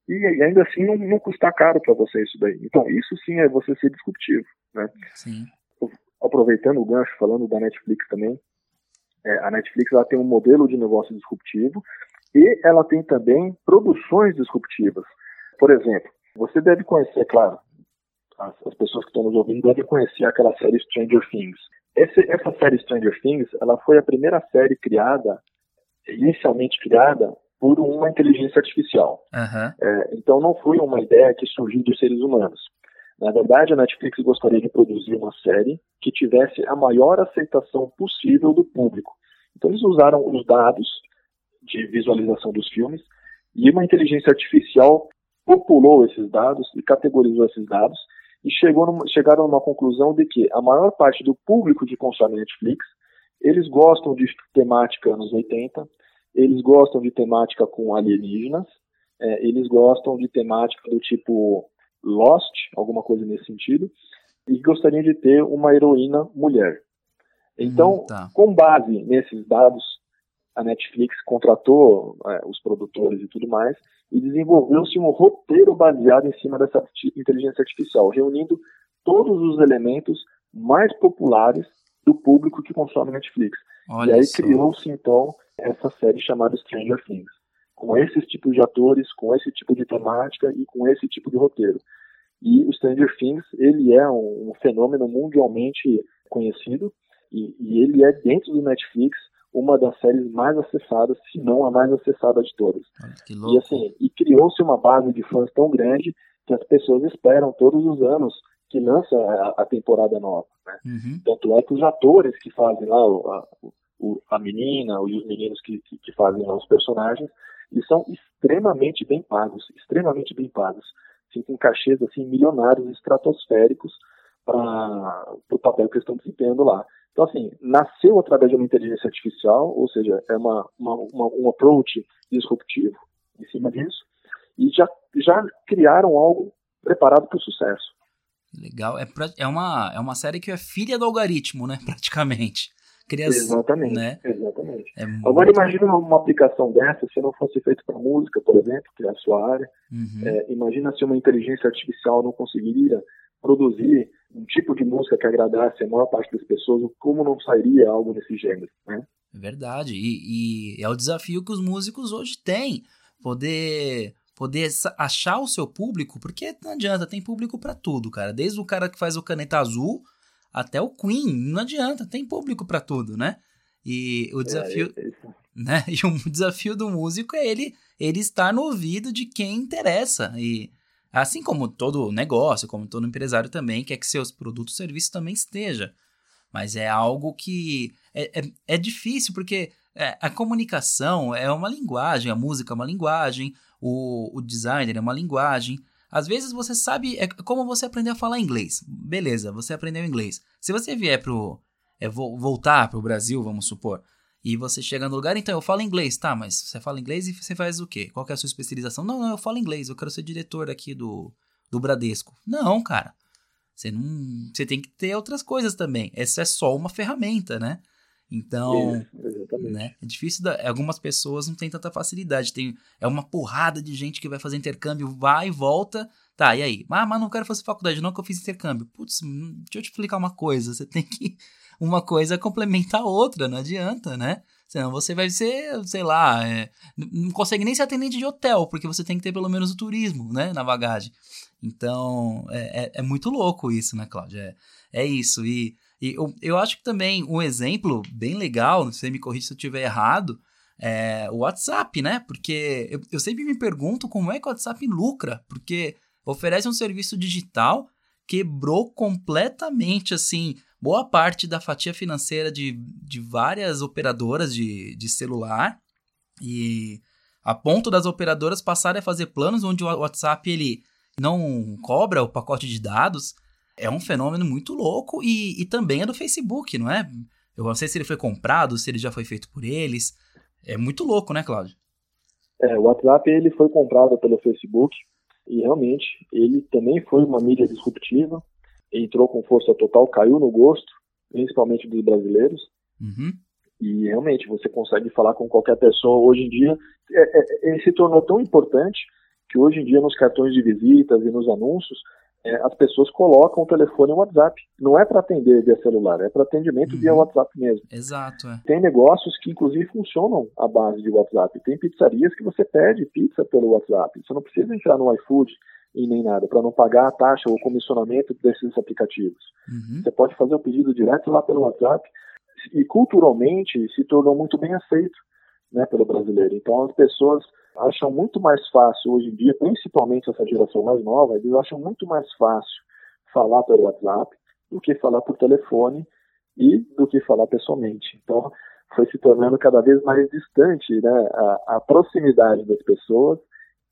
e ainda assim não, não custar caro para você isso daí. Então, isso sim é você ser disruptivo, né? Sim. Aproveitando o gancho, falando da Netflix também, é, a Netflix ela tem um modelo de negócio disruptivo e ela tem também produções disruptivas. Por exemplo, você deve conhecer, claro, as, as pessoas que estão nos ouvindo devem conhecer aquela série Stranger Things. Esse, essa série Stranger Things, ela foi a primeira série criada, inicialmente criada por uma inteligência artificial. Uhum. É, então não foi uma ideia que surgiu dos seres humanos. Na verdade, a Netflix gostaria de produzir uma série que tivesse a maior aceitação possível do público. Então eles usaram os dados de visualização dos filmes e uma inteligência artificial populou esses dados e categorizou esses dados e chegou numa, chegaram numa conclusão de que a maior parte do público que consome Netflix, eles gostam de temática anos 80, eles gostam de temática com alienígenas, é, eles gostam de temática do tipo Lost, alguma coisa nesse sentido, e gostariam de ter uma heroína mulher. Então, hum, tá. com base nesses dados, a Netflix contratou é, os produtores e tudo mais e desenvolveu-se um roteiro baseado em cima dessa inteligência artificial, reunindo todos os elementos mais populares do público que consome Netflix. Olha e aí criou-se então essa série chamada Stranger Things, com esses tipos de atores, com esse tipo de temática e com esse tipo de roteiro. E o Stranger Things ele é um, um fenômeno mundialmente conhecido e, e ele é dentro do Netflix uma das séries mais acessadas, se não a mais acessada de todas. E assim, e criou-se uma base de fãs tão grande que as pessoas esperam todos os anos que lança a, a temporada nova. Né? Uhum. Tanto é que os atores que fazem lá a, a menina e os meninos que, que, que, fazem lá os personagens, eles são extremamente bem pagos, extremamente bem pagos, assim, com cachês assim milionários, estratosféricos para o papel que eles estão desempenhando lá. Então, assim, nasceu através de uma inteligência artificial, ou seja, é uma, uma, uma, um approach disruptivo em cima disso, e já, já criaram algo preparado para o sucesso. Legal. É, pra, é, uma, é uma série que é filha do algoritmo, né? Praticamente. Exatamente. Né? exatamente. É Agora imagina uma aplicação dessa se não fosse feita para música, por exemplo, que é a sua área. Uhum. É, imagina se uma inteligência artificial não conseguiria produzir um tipo de música que agradasse a maior parte das pessoas, como não sairia algo desse gênero, né? É verdade. E, e é o desafio que os músicos hoje têm. Poder poder achar o seu público, porque não adianta, tem público para tudo, cara. Desde o cara que faz o caneta azul até o Queen, não adianta, tem público para tudo, né? E o é, desafio, é, é né? E o desafio do músico é ele ele estar no ouvido de quem interessa e Assim como todo negócio, como todo empresário também quer que seus produtos e serviços também esteja. Mas é algo que é, é, é difícil, porque é, a comunicação é uma linguagem, a música é uma linguagem, o, o designer é uma linguagem. Às vezes você sabe, é como você aprender a falar inglês. Beleza, você aprendeu inglês. Se você vier pro. É, voltar pro Brasil, vamos supor, e você chega no lugar, então eu falo inglês, tá, mas você fala inglês e você faz o quê? Qual é a sua especialização? Não, não, eu falo inglês, eu quero ser diretor aqui do, do Bradesco. Não, cara. Você não. Você tem que ter outras coisas também. Essa é só uma ferramenta, né? Então, né? É difícil. Da, algumas pessoas não têm tanta facilidade. Tem, é uma porrada de gente que vai fazer intercâmbio, vai e volta. Tá, e aí? Ah, mas não quero fazer faculdade, não que eu fiz intercâmbio. Putz, hum, deixa eu te explicar uma coisa. Você tem que uma coisa complementa a outra, não adianta, né? Senão você vai ser, sei lá, é, não consegue nem ser atendente de hotel, porque você tem que ter pelo menos o turismo, né, na bagagem. Então, é, é, é muito louco isso, né, Cláudia? É, é isso. E, e eu, eu acho que também um exemplo bem legal, sei me corrija se eu estiver errado, é o WhatsApp, né? Porque eu, eu sempre me pergunto como é que o WhatsApp lucra, porque oferece um serviço digital, quebrou completamente, assim, boa parte da fatia financeira de, de várias operadoras de, de celular e a ponto das operadoras passarem a fazer planos onde o WhatsApp ele não cobra o pacote de dados é um fenômeno muito louco e, e também é do Facebook, não é? Eu não sei se ele foi comprado, se ele já foi feito por eles. É muito louco, né, Cláudio? É, o WhatsApp ele foi comprado pelo Facebook e realmente ele também foi uma mídia disruptiva entrou com força total, caiu no gosto, principalmente dos brasileiros. Uhum. E realmente você consegue falar com qualquer pessoa. Hoje em dia, é, é, ele se tornou tão importante que hoje em dia nos cartões de visitas e nos anúncios, é, as pessoas colocam o telefone e o WhatsApp. Não é para atender via celular, é para atendimento uhum. via WhatsApp mesmo. Exato. É. Tem negócios que inclusive funcionam à base de WhatsApp. Tem pizzarias que você pede pizza pelo WhatsApp. Você não precisa entrar no iFood e nem nada, para não pagar a taxa ou o comissionamento desses aplicativos. Uhum. Você pode fazer o pedido direto lá pelo WhatsApp e culturalmente se tornou muito bem aceito né, pelo brasileiro. Então as pessoas acham muito mais fácil hoje em dia, principalmente essa geração mais nova, eles acham muito mais fácil falar pelo WhatsApp do que falar por telefone e do que falar pessoalmente. Então foi se tornando cada vez mais distante né, a, a proximidade das pessoas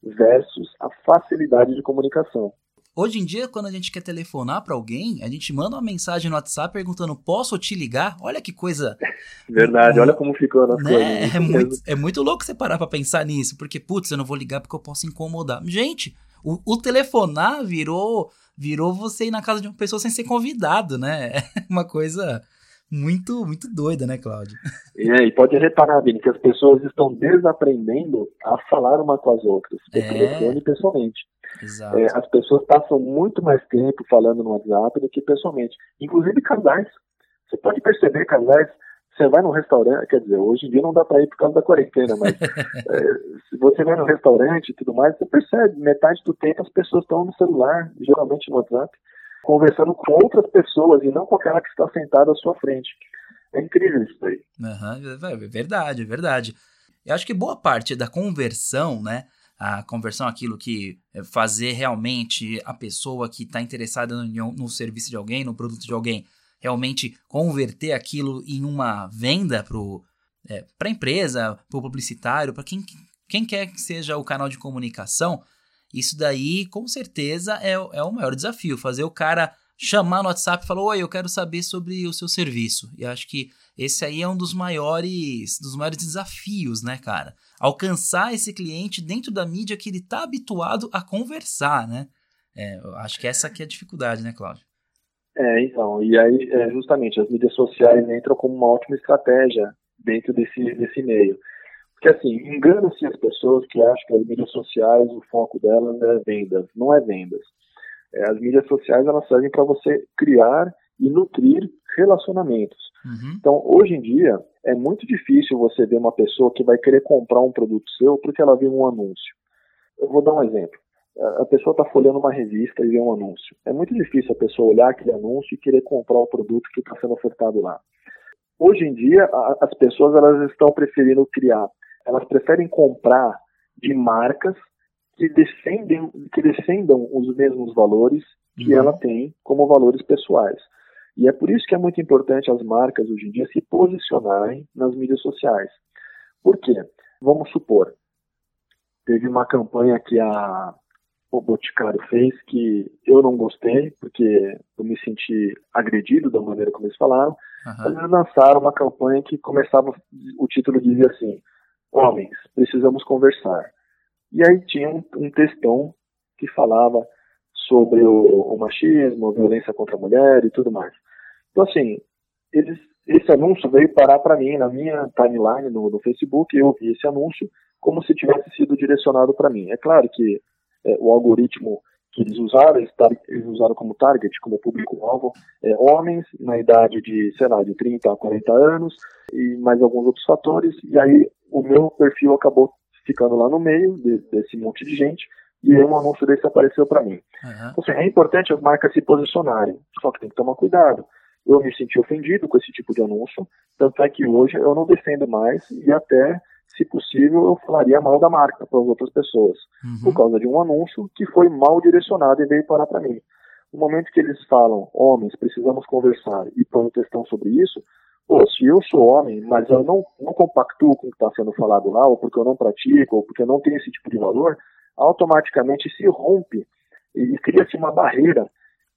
versus a facilidade de comunicação. Hoje em dia, quando a gente quer telefonar para alguém, a gente manda uma mensagem no WhatsApp perguntando: posso te ligar? Olha que coisa. Verdade, olha como ficou na né? É muito, é muito louco você parar para pensar nisso, porque, putz, eu não vou ligar porque eu posso incomodar. Gente, o, o telefonar virou, virou você ir na casa de uma pessoa sem ser convidado, né? É uma coisa muito, muito doida, né, Cláudio? É, e pode reparar, Vini, que as pessoas estão desaprendendo a falar uma com as outras, por é. telefone e pessoalmente. É, as pessoas passam muito mais tempo falando no WhatsApp do que pessoalmente. Inclusive casais. Você pode perceber casais você vai no restaurante, quer dizer, hoje em dia não dá para ir por causa da quarentena, mas é, se você vai no restaurante e tudo mais, você percebe, metade do tempo as pessoas estão no celular, geralmente no WhatsApp, conversando com outras pessoas e não com aquela que está sentada à sua frente. É incrível isso aí. Uhum, é verdade, é verdade. Eu acho que boa parte da conversão, né? A conversão, aquilo que é fazer realmente a pessoa que está interessada no, no serviço de alguém, no produto de alguém, realmente converter aquilo em uma venda para é, a empresa, para o publicitário, para quem, quem quer que seja o canal de comunicação, isso daí com certeza é, é o maior desafio. Fazer o cara chamar no WhatsApp e falar: Oi, eu quero saber sobre o seu serviço. E acho que esse aí é um dos maiores, dos maiores desafios, né, cara? Alcançar esse cliente dentro da mídia que ele está habituado a conversar, né? É, acho que essa aqui é a dificuldade, né, Cláudio? É, então, e aí é, justamente as mídias sociais entram como uma ótima estratégia dentro desse, desse meio. Porque assim, engana-se as pessoas que acham que as mídias sociais, o foco delas é vendas. Não é vendas. É, as mídias sociais elas servem para você criar e nutrir relacionamentos. Uhum. Então, hoje em dia, é muito difícil você ver uma pessoa que vai querer comprar um produto seu porque ela viu um anúncio. Eu vou dar um exemplo a pessoa está folhando uma revista e vê um anúncio. É muito difícil a pessoa olhar aquele anúncio e querer comprar o produto que está sendo ofertado lá. Hoje em dia, a, as pessoas elas estão preferindo criar, elas preferem comprar de marcas que defendem, que defendam os mesmos valores que uhum. ela tem como valores pessoais. E é por isso que é muito importante as marcas hoje em dia se posicionarem nas mídias sociais. Por quê? Vamos supor, teve uma campanha que a o Boticário fez que eu não gostei, porque eu me senti agredido da maneira como eles falaram. Uhum. Eles lançaram uma campanha que começava, o título dizia assim: Homens, precisamos conversar. E aí tinha um, um textão que falava sobre o, o, machismo, a violência contra a mulher e tudo mais. Então, assim, eles, esse anúncio veio parar para mim na minha timeline no, no Facebook. Eu vi esse anúncio como se tivesse sido direcionado para mim. É claro que é, o algoritmo que eles usaram, eles, eles usaram como target, como público-alvo, é, homens na idade de, sei lá, de 30 a 40 anos e mais alguns outros fatores, e aí o meu perfil acabou ficando lá no meio de, desse monte de gente, e aí um anúncio desse apareceu para mim. Uhum. Então, assim, é importante as marcas se posicionarem, só que tem que tomar cuidado. Eu me senti ofendido com esse tipo de anúncio, tanto é que hoje eu não defendo mais e até se possível, eu falaria mal da marca para as outras pessoas, uhum. por causa de um anúncio que foi mal direcionado e veio parar para mim. No momento que eles falam, homens, precisamos conversar e põem questão sobre isso, pô, se eu sou homem, mas eu não, não compactuo com o que está sendo falado lá, ou porque eu não pratico, ou porque eu não tenho esse tipo de valor, automaticamente se rompe e cria-se uma barreira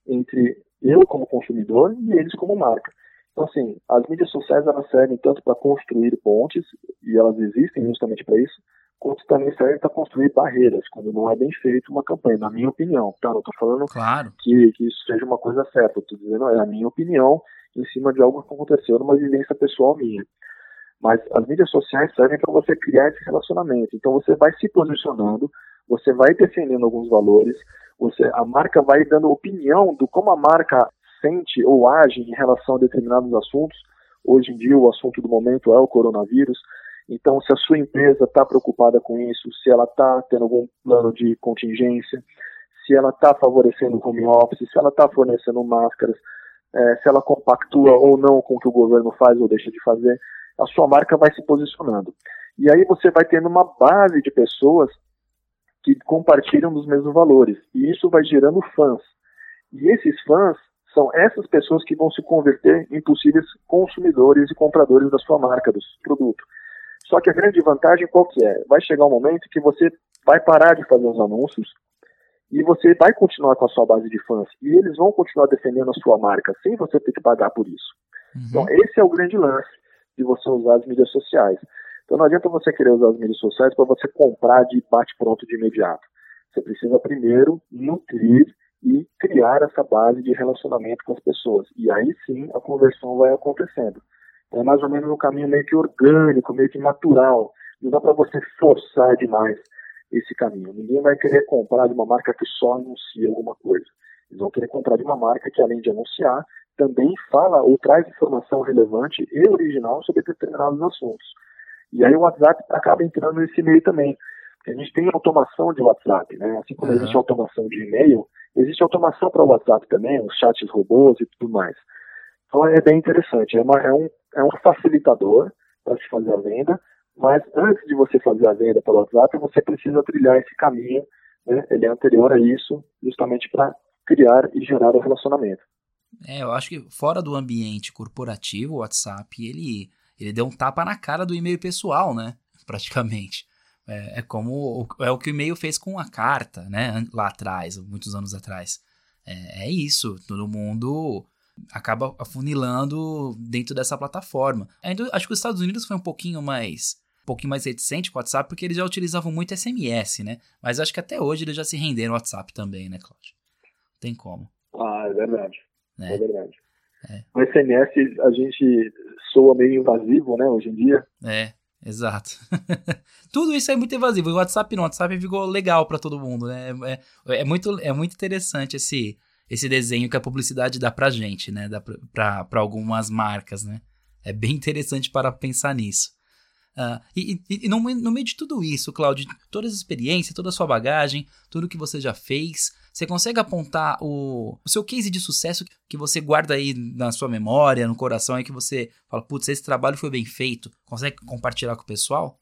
entre eu como consumidor e eles como marca. Então, assim, as mídias sociais elas servem tanto para construir pontes, e elas existem justamente para isso, quanto também servem para construir barreiras, quando não é bem feito uma campanha, na minha opinião. Tá? Não estou falando claro. que, que isso seja uma coisa certa, estou dizendo é a minha opinião em cima de algo que aconteceu numa vivência pessoal minha. Mas as mídias sociais servem para você criar esse relacionamento. Então você vai se posicionando, você vai defendendo alguns valores, você, a marca vai dando opinião do como a marca sente ou age em relação a determinados assuntos. Hoje em dia, o assunto do momento é o coronavírus. Então, se a sua empresa está preocupada com isso, se ela está tendo algum plano de contingência, se ela está favorecendo o home office, se ela está fornecendo máscaras, é, se ela compactua ou não com o que o governo faz ou deixa de fazer, a sua marca vai se posicionando. E aí você vai tendo uma base de pessoas que compartilham dos mesmos valores. E isso vai gerando fãs. E esses fãs são essas pessoas que vão se converter em possíveis consumidores e compradores da sua marca, do seu produto. Só que a grande vantagem qual que é? Vai chegar um momento que você vai parar de fazer os anúncios e você vai continuar com a sua base de fãs e eles vão continuar defendendo a sua marca sem você ter que pagar por isso. Uhum. Então, esse é o grande lance de você usar as mídias sociais. Então, não adianta você querer usar as mídias sociais para você comprar de bate-pronto de imediato. Você precisa primeiro nutrir e criar essa base de relacionamento com as pessoas. E aí sim a conversão vai acontecendo. É mais ou menos um caminho meio que orgânico, meio que natural. Não dá para você forçar demais esse caminho. Ninguém vai querer comprar de uma marca que só anuncia alguma coisa. Eles vão querer comprar de uma marca que, além de anunciar, também fala ou traz informação relevante e original sobre determinados assuntos. E aí o WhatsApp acaba entrando nesse meio também. A gente tem automação de WhatsApp, né? Assim como uhum. existe automação de e-mail, existe automação para o WhatsApp também, os chats robôs e tudo mais. Então é bem interessante. É, uma, é, um, é um facilitador para se fazer a venda, mas antes de você fazer a venda pelo WhatsApp, você precisa trilhar esse caminho, né? ele é anterior a isso, justamente para criar e gerar o relacionamento. É, eu acho que fora do ambiente corporativo, o WhatsApp, ele, ele deu um tapa na cara do e-mail pessoal, né? Praticamente. É, é como é o que o e-mail fez com a carta, né? Lá atrás, muitos anos atrás. É, é isso. Todo mundo acaba afunilando dentro dessa plataforma. Ainda acho que os Estados Unidos foi um pouquinho mais um pouquinho mais reticente com o WhatsApp porque eles já utilizavam muito SMS, né? Mas acho que até hoje eles já se renderam ao WhatsApp também, né, Cláudio? Não tem como. Ah, é verdade. É, é verdade. É. O SMS a gente soa meio invasivo, né, hoje em dia. É, exato. Tudo isso é muito invasivo. O WhatsApp não, o WhatsApp ficou legal para todo mundo, né? É, é, muito, é muito interessante esse, esse desenho que a publicidade dá pra gente, né? Dá pra, pra, pra algumas marcas, né? É bem interessante para pensar nisso. Uh, e, e, e no, no, meio de tudo isso, Claudio, toda essa experiência, toda a sua bagagem, tudo que você já fez, você consegue apontar o, o, seu case de sucesso que você guarda aí na sua memória, no coração, aí que você fala, putz, esse trabalho foi bem feito, consegue compartilhar com o pessoal?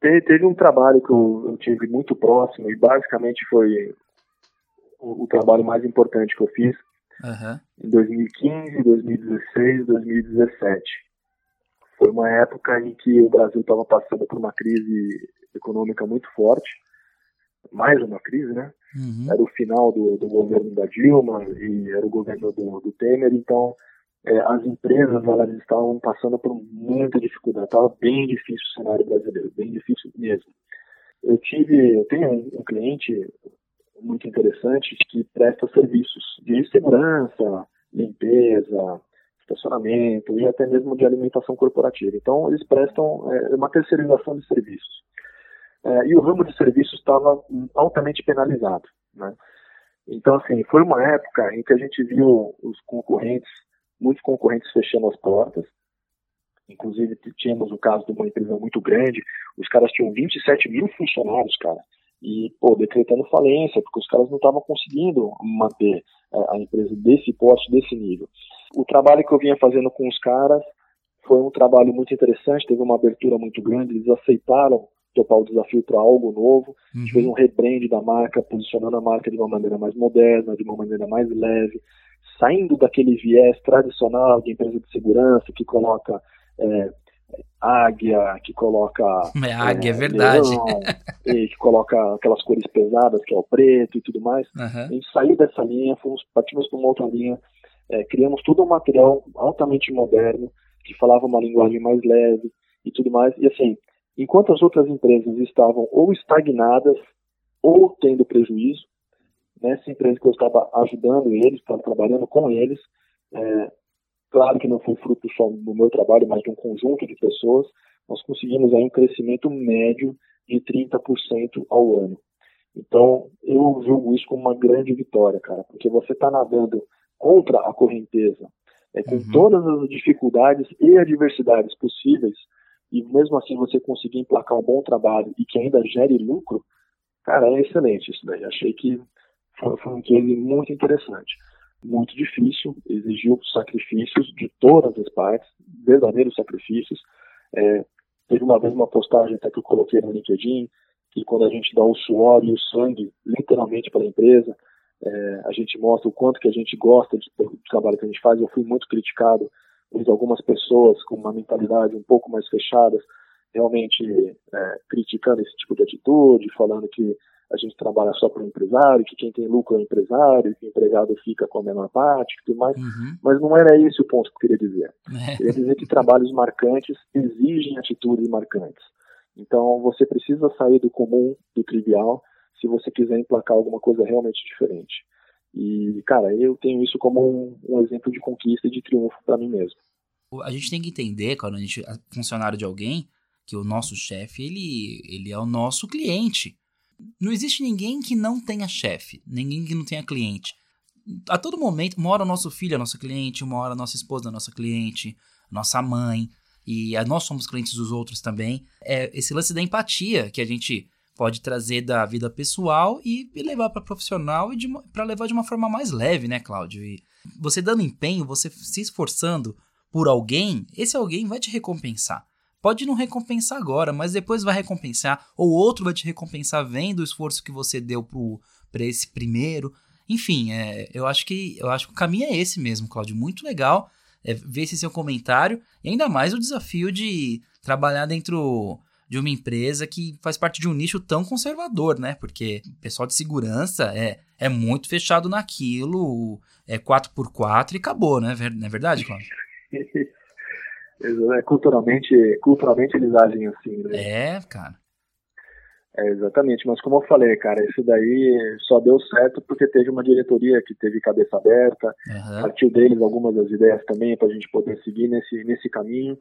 Teve, teve um trabalho que eu, eu, tive muito próximo e basicamente foi o, o trabalho mais importante que eu fiz uhum. em 2015, 2016, 2017 foi uma época em que o Brasil estava passando por uma crise econômica muito forte, mais uma crise, né? Uhum. Era o final do, do, governo da Dilma e era o governo do, do Temer, então é, as empresas elas estavam passando por muita dificuldade, estava bem difícil o cenário brasileiro, bem difícil mesmo. Eu tive, eu tenho um, um cliente muito interessante que presta serviços de segurança, limpeza, estacionamento e até mesmo de alimentação corporativa. Então, eles prestam é, uma terceirização de serviços. É, e o ramo de serviços estava altamente penalizado. Né? Então, assim, foi uma época em que a gente viu os concorrentes, muitos concorrentes fechando as portas. Inclusive, tínhamos o caso de uma empresa muito grande, os caras tinham 27 mil funcionários, cara e, pô, decretando falência, porque os caras não estavam conseguindo manter é, a empresa desse porte, desse nível. O trabalho que eu vinha fazendo com os caras foi um trabalho muito interessante, teve uma abertura muito grande, eles aceitaram topar o desafio para algo novo, uhum. a gente fez um rebrand da marca, posicionando a marca de uma maneira mais moderna, de uma maneira mais leve, saindo daquele viés tradicional de empresa de segurança que coloca é, águia, que coloca. É, águia, é, é verdade. Leão, e que coloca aquelas cores pesadas, que é o preto e tudo mais. Uhum. A gente saiu dessa linha, fomos, partimos para uma outra linha, é, criamos todo um material altamente moderno, que falava uma linguagem mais leve e tudo mais. E assim, enquanto as outras empresas estavam ou estagnadas ou tendo prejuízo, nessa empresa que eu estava ajudando eles, estava trabalhando com eles, é, Claro que não foi fruto só do meu trabalho, mas de um conjunto de pessoas. Nós conseguimos aí um crescimento médio de 30% ao ano. Então, eu julgo isso como uma grande vitória, cara, porque você está nadando contra a correnteza, é, com uhum. todas as dificuldades e adversidades possíveis, e mesmo assim você conseguir emplacar um bom trabalho e que ainda gere lucro, cara, é excelente isso daí. Achei que foi, foi um case muito interessante muito difícil, exigiu sacrifícios de todas as partes, verdadeiros sacrifícios. É, teve uma vez uma postagem até que eu coloquei no LinkedIn, que quando a gente dá o suor e o sangue, literalmente, para a empresa, é, a gente mostra o quanto que a gente gosta de, do trabalho que a gente faz. Eu fui muito criticado por algumas pessoas com uma mentalidade um pouco mais fechadas, realmente é, criticando esse tipo de atitude, falando que a gente trabalha só para o empresário, que quem tem lucro é o empresário, que o empregado fica com a menor parte e tudo mais. Uhum. Mas não era esse o ponto que eu queria dizer. É. Queria dizer que trabalhos marcantes exigem atitudes marcantes. Então você precisa sair do comum, do trivial, se você quiser emplacar alguma coisa realmente diferente. E, cara, eu tenho isso como um, um exemplo de conquista e de triunfo para mim mesmo. A gente tem que entender, quando a gente é funcionário de alguém, que o nosso chefe, ele, ele é o nosso cliente. Não existe ninguém que não tenha chefe, ninguém que não tenha cliente. A todo momento, uma hora o nosso filho é nosso cliente, uma hora a nossa esposa é nossa cliente, nossa mãe, e nós somos clientes dos outros também. É esse lance da empatia que a gente pode trazer da vida pessoal e, e levar para profissional e para levar de uma forma mais leve, né, Cláudio? E você dando empenho, você se esforçando por alguém, esse alguém vai te recompensar. Pode não recompensar agora, mas depois vai recompensar, ou outro vai te recompensar vendo o esforço que você deu para esse primeiro. Enfim, é, eu acho que eu acho que o caminho é esse mesmo, Cláudio. Muito legal é, ver esse seu comentário e ainda mais o desafio de trabalhar dentro de uma empresa que faz parte de um nicho tão conservador, né? Porque o pessoal de segurança é, é muito fechado naquilo, é 4x4 e acabou, né? Não é verdade, Cláudio? É, culturalmente, culturalmente eles agem assim, né? É, cara. É, exatamente, mas como eu falei, cara, isso daí só deu certo porque teve uma diretoria que teve cabeça aberta, uhum. partiu deles algumas das ideias também para a gente poder seguir nesse, nesse caminho.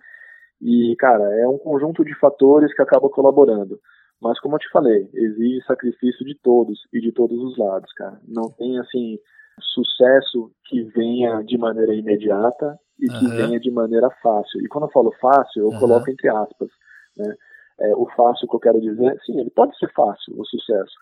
E, cara, é um conjunto de fatores que acaba colaborando. Mas, como eu te falei, exige sacrifício de todos e de todos os lados, cara. Não tem, assim, sucesso que venha de maneira imediata e que uhum. venha de maneira fácil. E quando eu falo fácil, eu uhum. coloco entre aspas. Né? É, o fácil que eu quero dizer, sim, ele pode ser fácil, o sucesso,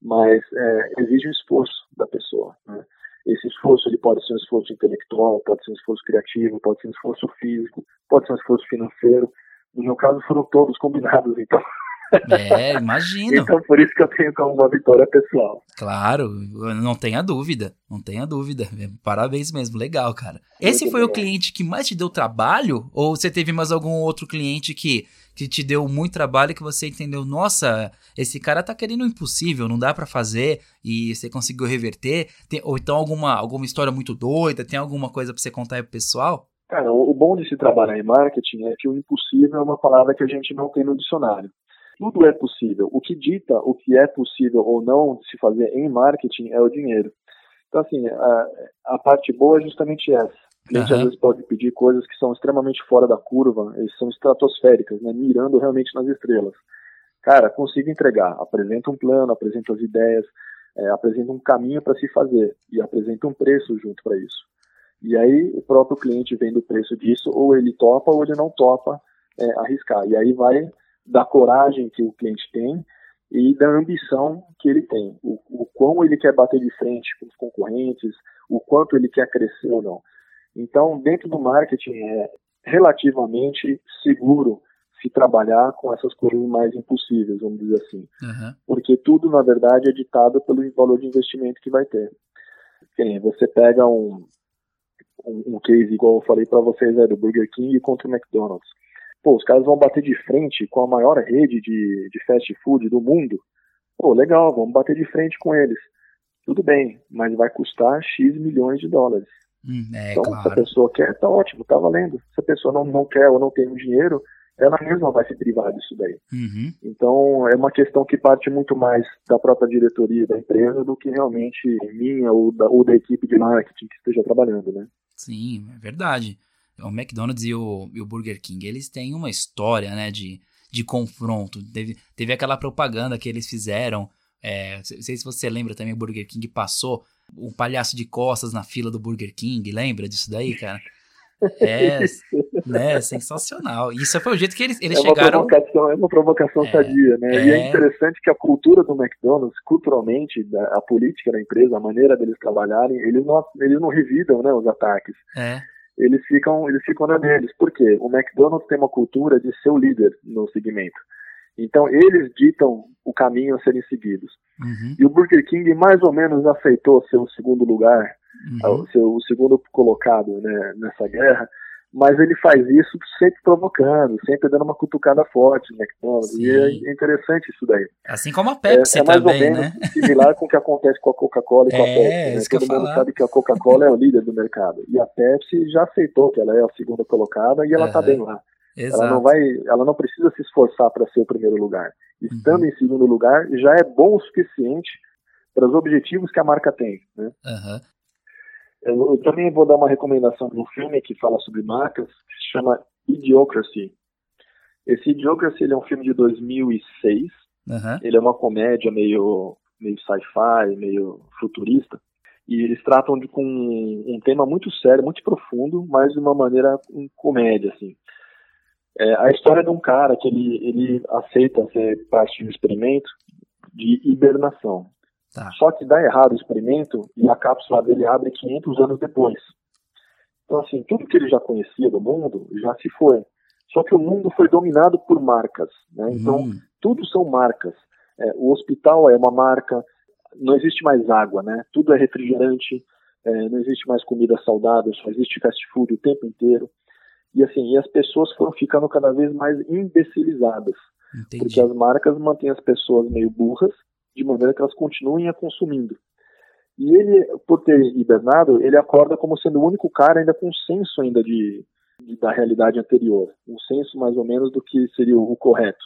mas é, exige um esforço da pessoa. Né? Esse esforço ele pode ser um esforço intelectual, pode ser um esforço criativo, pode ser um esforço físico, pode ser um esforço financeiro. No meu caso, foram todos combinados, então. É, imagino. então, por isso que eu tenho como uma vitória pessoal. Claro, não tenha dúvida, não tenha dúvida. Parabéns mesmo, legal, cara. Esse Muito foi o cliente que mais te deu trabalho? Ou você teve mais algum outro cliente que, que te deu muito trabalho e que você entendeu, nossa, esse cara tá querendo o impossível, não dá para fazer e você conseguiu reverter? Tem, ou então alguma, alguma história muito doida, tem alguma coisa pra você contar aí pro pessoal? Cara, o bom de se trabalhar em marketing é que o impossível é uma palavra que a gente não tem no dicionário tudo é possível. O que dita o que é possível ou não se fazer em marketing é o dinheiro. Então, assim, a, a parte boa é justamente essa. A gente uhum. às vezes pode pedir coisas que são extremamente fora da curva, e são estratosféricas, né, mirando realmente nas estrelas. Cara, consigo entregar. Apresenta um plano, apresenta as ideias, é, apresenta um caminho para se fazer e apresenta um preço junto para isso. E aí o próprio cliente vendo o preço disso, ou ele topa ou ele não topa é, arriscar. E aí vai da coragem que o cliente tem e da ambição que ele tem, o, o quão ele quer bater de frente com os concorrentes, o quanto ele quer crescer ou não. Então, dentro do marketing é relativamente seguro se trabalhar com essas coisas mais impossíveis, vamos dizer assim. Uhum. Porque tudo, na verdade, é ditado pelo valor de investimento que vai ter. Quem, você pega um, um, um case, igual eu falei para vocês, é do Burger King contra o McDonald's pô, os caras vão bater de frente com a maior rede de, de fast food do mundo. Pô, legal, vamos bater de frente com eles. Tudo bem, mas vai custar X milhões de dólares. Hum, é, então, claro. se a pessoa quer, tá ótimo, tá valendo. Se a pessoa não, não quer ou não tem o dinheiro, ela mesma vai se privar disso daí. Uhum. Então, é uma questão que parte muito mais da própria diretoria da empresa do que realmente minha ou da, ou da equipe de marketing que esteja trabalhando, né? Sim, é verdade o McDonald's e o, e o Burger King, eles têm uma história, né, de, de confronto. Teve, teve aquela propaganda que eles fizeram, é, não sei se você lembra também, o Burger King passou o palhaço de costas na fila do Burger King, lembra disso daí, cara? É, né, sensacional. Isso foi o jeito que eles, eles é chegaram. Provocação, é uma provocação é, sadia, né? É... E é interessante que a cultura do McDonald's, culturalmente, a política da empresa, a maneira deles trabalharem, eles não, eles não revidam né, os ataques. É eles ficam, eles ficam na deles. Por quê? O McDonald's tem uma cultura de ser o líder no segmento. Então, eles ditam o caminho a serem seguidos. Uhum. E o Burger King mais ou menos aceitou ser o segundo lugar, uhum. o, seu, o segundo colocado né, nessa guerra, mas ele faz isso sempre provocando, sempre dando uma cutucada forte no McDonald's. Sim. E é interessante isso daí. Assim como a Pepsi é, é mais também, ou menos né? similar com o que acontece com a Coca-Cola e com a é, Pepsi. Né? Todo mundo falar. sabe que a Coca-Cola é o líder do mercado. E a Pepsi já aceitou que ela é a segunda colocada e ela está uhum. bem lá. Exato. Ela não vai, ela não precisa se esforçar para ser o primeiro lugar. Estando uhum. em segundo lugar, já é bom o suficiente para os objetivos que a marca tem. Né? Uhum. Eu, eu, também vou dar uma recomendação de um filme que fala sobre marcas, que se chama Idiocracy. Esse Idiocracy ele é um filme de 2006. Uhum. Ele é uma comédia meio, meio sci-fi, meio futurista. E eles tratam de com um, um tema muito sério, muito profundo, mas de uma maneira um comédia, assim. É a história de um cara que ele, ele aceita ser parte de um experimento de hibernação. Tá. Só que dá errado o experimento e a cápsula dele abre 500 anos depois. Então, assim, tudo que ele já conhecia do mundo já se foi. Só que o mundo foi dominado por marcas. Né? Então, hum. tudo são marcas. É, o hospital é uma marca, não existe mais água, né? tudo é refrigerante, é, não existe mais comida saudável, só existe fast food o tempo inteiro. E assim, e as pessoas foram ficando cada vez mais imbecilizadas. Entendi. Porque as marcas mantêm as pessoas meio burras de maneira que elas continuem a consumindo. E ele, por ter hibernado, ele acorda como sendo o único cara ainda com senso ainda de, de, da realidade anterior, um senso mais ou menos do que seria o correto,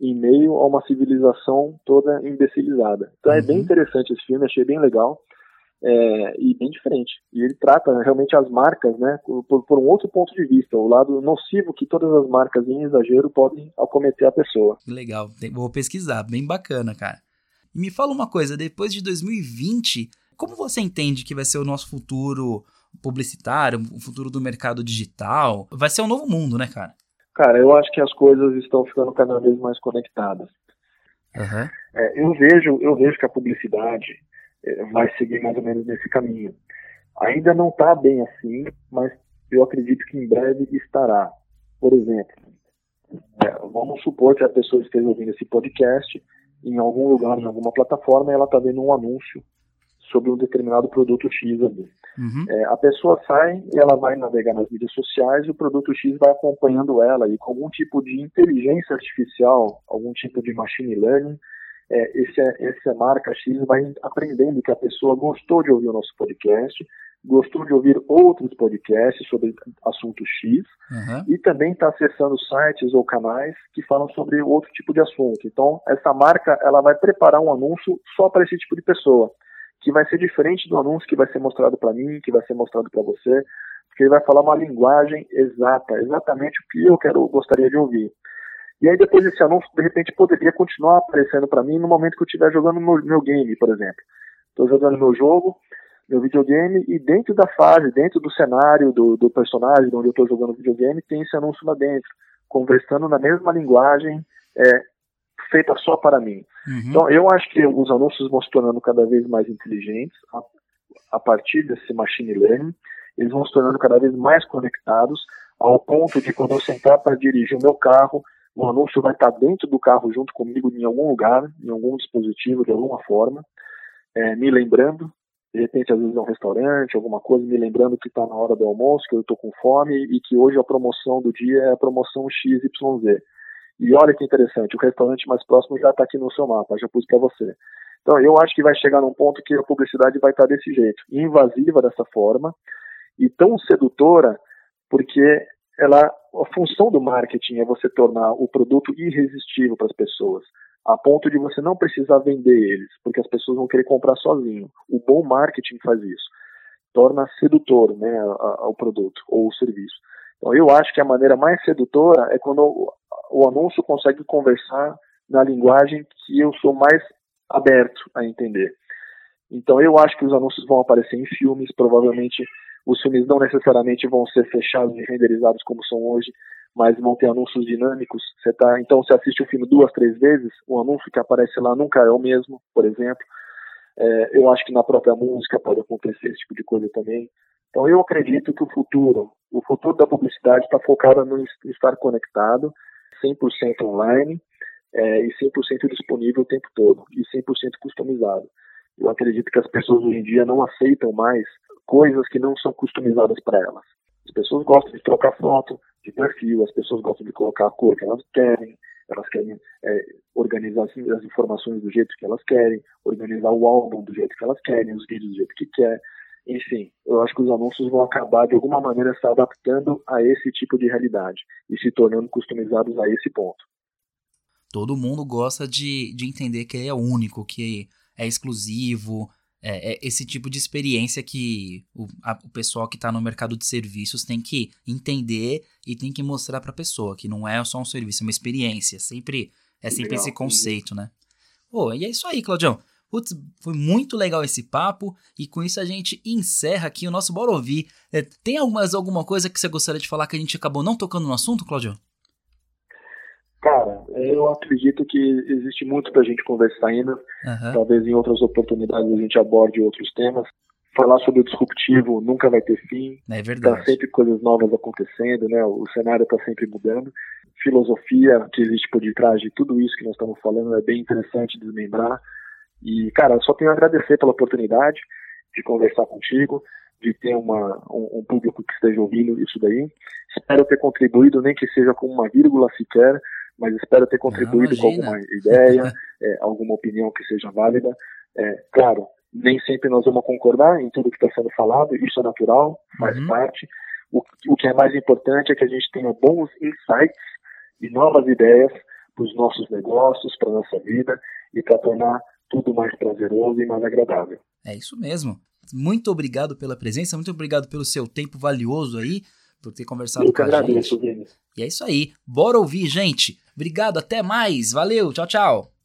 em meio a uma civilização toda imbecilizada. Então uhum. é bem uhum. interessante esse filme, achei bem legal é, e bem diferente. E ele trata realmente as marcas, né, por, por, um outro ponto de vista, o lado nocivo que todas as marcas em exagero podem acometer a pessoa. Legal, vou pesquisar, bem bacana, cara. E me fala uma coisa, depois de 2020, como você entende que vai ser o nosso futuro publicitário, o futuro do mercado digital? Vai ser um novo mundo, né, cara? Cara, eu acho que as coisas estão ficando cada vez mais conectadas. Uhum. É, eu vejo, eu vejo que a publicidade é, vai seguir mais ou menos nesse caminho. Ainda não está bem assim, mas eu acredito que em breve estará. Por exemplo, é, vamos supor que a pessoa esteja ouvindo esse podcast em algum lugar, em alguma plataforma, ela está vendo um anúncio sobre um determinado produto X ali. Uhum. É, a pessoa sai e ela vai navegar nas mídias sociais e o produto X vai acompanhando ela e com algum tipo de inteligência artificial, algum tipo de machine learning, é, esse, essa marca X vai aprendendo que a pessoa gostou de ouvir o nosso podcast, gostou de ouvir outros podcasts sobre assunto X uhum. e também está acessando sites ou canais que falam sobre outro tipo de assunto. Então, essa marca ela vai preparar um anúncio só para esse tipo de pessoa, que vai ser diferente do anúncio que vai ser mostrado para mim, que vai ser mostrado para você, porque ele vai falar uma linguagem exata, exatamente o que eu quero gostaria de ouvir. E aí depois esse anúncio de repente poderia continuar aparecendo para mim no momento que eu estiver jogando meu, meu game, por exemplo. Estou jogando meu jogo, meu videogame e dentro da fase, dentro do cenário do, do personagem onde eu estou jogando videogame, tem esse anúncio lá dentro, conversando na mesma linguagem é, feita só para mim. Uhum. Então eu acho que os anúncios vão se tornando cada vez mais inteligentes a, a partir desse machine learning, eles vão se tornando cada vez mais conectados ao ponto de quando eu sentar para dirigir o meu carro, o anúncio vai estar dentro do carro junto comigo em algum lugar, em algum dispositivo de alguma forma, é, me lembrando de repente às vezes é um restaurante, alguma coisa, me lembrando que está na hora do almoço, que eu estou com fome e que hoje a promoção do dia é a promoção XYZ. E olha que interessante, o restaurante mais próximo já está aqui no seu mapa, já pus para você. Então eu acho que vai chegar num ponto que a publicidade vai estar tá desse jeito, invasiva dessa forma e tão sedutora, porque ela, a função do marketing é você tornar o produto irresistível para as pessoas a ponto de você não precisar vender eles, porque as pessoas vão querer comprar sozinho. O bom marketing faz isso, torna sedutor né, o produto ou o serviço. Então eu acho que a maneira mais sedutora é quando o, o anúncio consegue conversar na linguagem que eu sou mais aberto a entender. Então eu acho que os anúncios vão aparecer em filmes, provavelmente os filmes não necessariamente vão ser fechados e renderizados como são hoje, mas vão ter anúncios dinâmicos. Você tá, então você assiste o filme duas, três vezes, o anúncio que aparece lá nunca é o mesmo, por exemplo. É, eu acho que na própria música pode acontecer esse tipo de coisa também. Então eu acredito que o futuro, o futuro da publicidade está focado no estar conectado, 100% online é, e 100% disponível o tempo todo e 100% customizado. Eu acredito que as pessoas hoje em dia não aceitam mais coisas que não são customizadas para elas. As pessoas gostam de trocar foto, de perfil, as pessoas gostam de colocar a cor que elas querem, elas querem é, organizar assim, as informações do jeito que elas querem, organizar o álbum do jeito que elas querem, os vídeos do jeito que quer. Enfim, eu acho que os anúncios vão acabar de alguma maneira se adaptando a esse tipo de realidade e se tornando customizados a esse ponto. Todo mundo gosta de, de entender que é único, que é exclusivo, é, é esse tipo de experiência que o, a, o pessoal que está no mercado de serviços tem que entender e tem que mostrar para a pessoa que não é só um serviço, é uma experiência. Sempre é sempre legal. esse conceito, né? Pô, e é isso aí, Claudião. Putz, foi muito legal esse papo e com isso a gente encerra aqui o nosso Bora Ouvir. É, tem algumas, alguma coisa que você gostaria de falar que a gente acabou não tocando no assunto, Claudio? Cara, eu acredito que existe muito pra gente conversar ainda. Uhum. Talvez em outras oportunidades a gente aborde outros temas. Falar sobre o disruptivo nunca vai ter fim. É verdade. Tá sempre coisas novas acontecendo, né? O cenário tá sempre mudando. Filosofia que existe por detrás de tudo isso que nós estamos falando é bem interessante desmembrar. E, cara, só tenho a agradecer pela oportunidade de conversar contigo, de ter uma, um, um público que esteja ouvindo isso daí. Espero ter contribuído, nem que seja com uma vírgula sequer, mas espero ter contribuído Não, com alguma ideia, é, alguma opinião que seja válida. É, claro, nem sempre nós vamos concordar em tudo que está sendo falado, isso é natural, faz uhum. parte. O, o que é mais importante é que a gente tenha bons insights e novas ideias para os nossos negócios, para a nossa vida e para tornar tudo mais prazeroso e mais agradável. É isso mesmo. Muito obrigado pela presença, muito obrigado pelo seu tempo valioso aí, por ter conversado com a agradeço, gente. E é isso aí. Bora ouvir, gente. Obrigado, até mais. Valeu, tchau, tchau.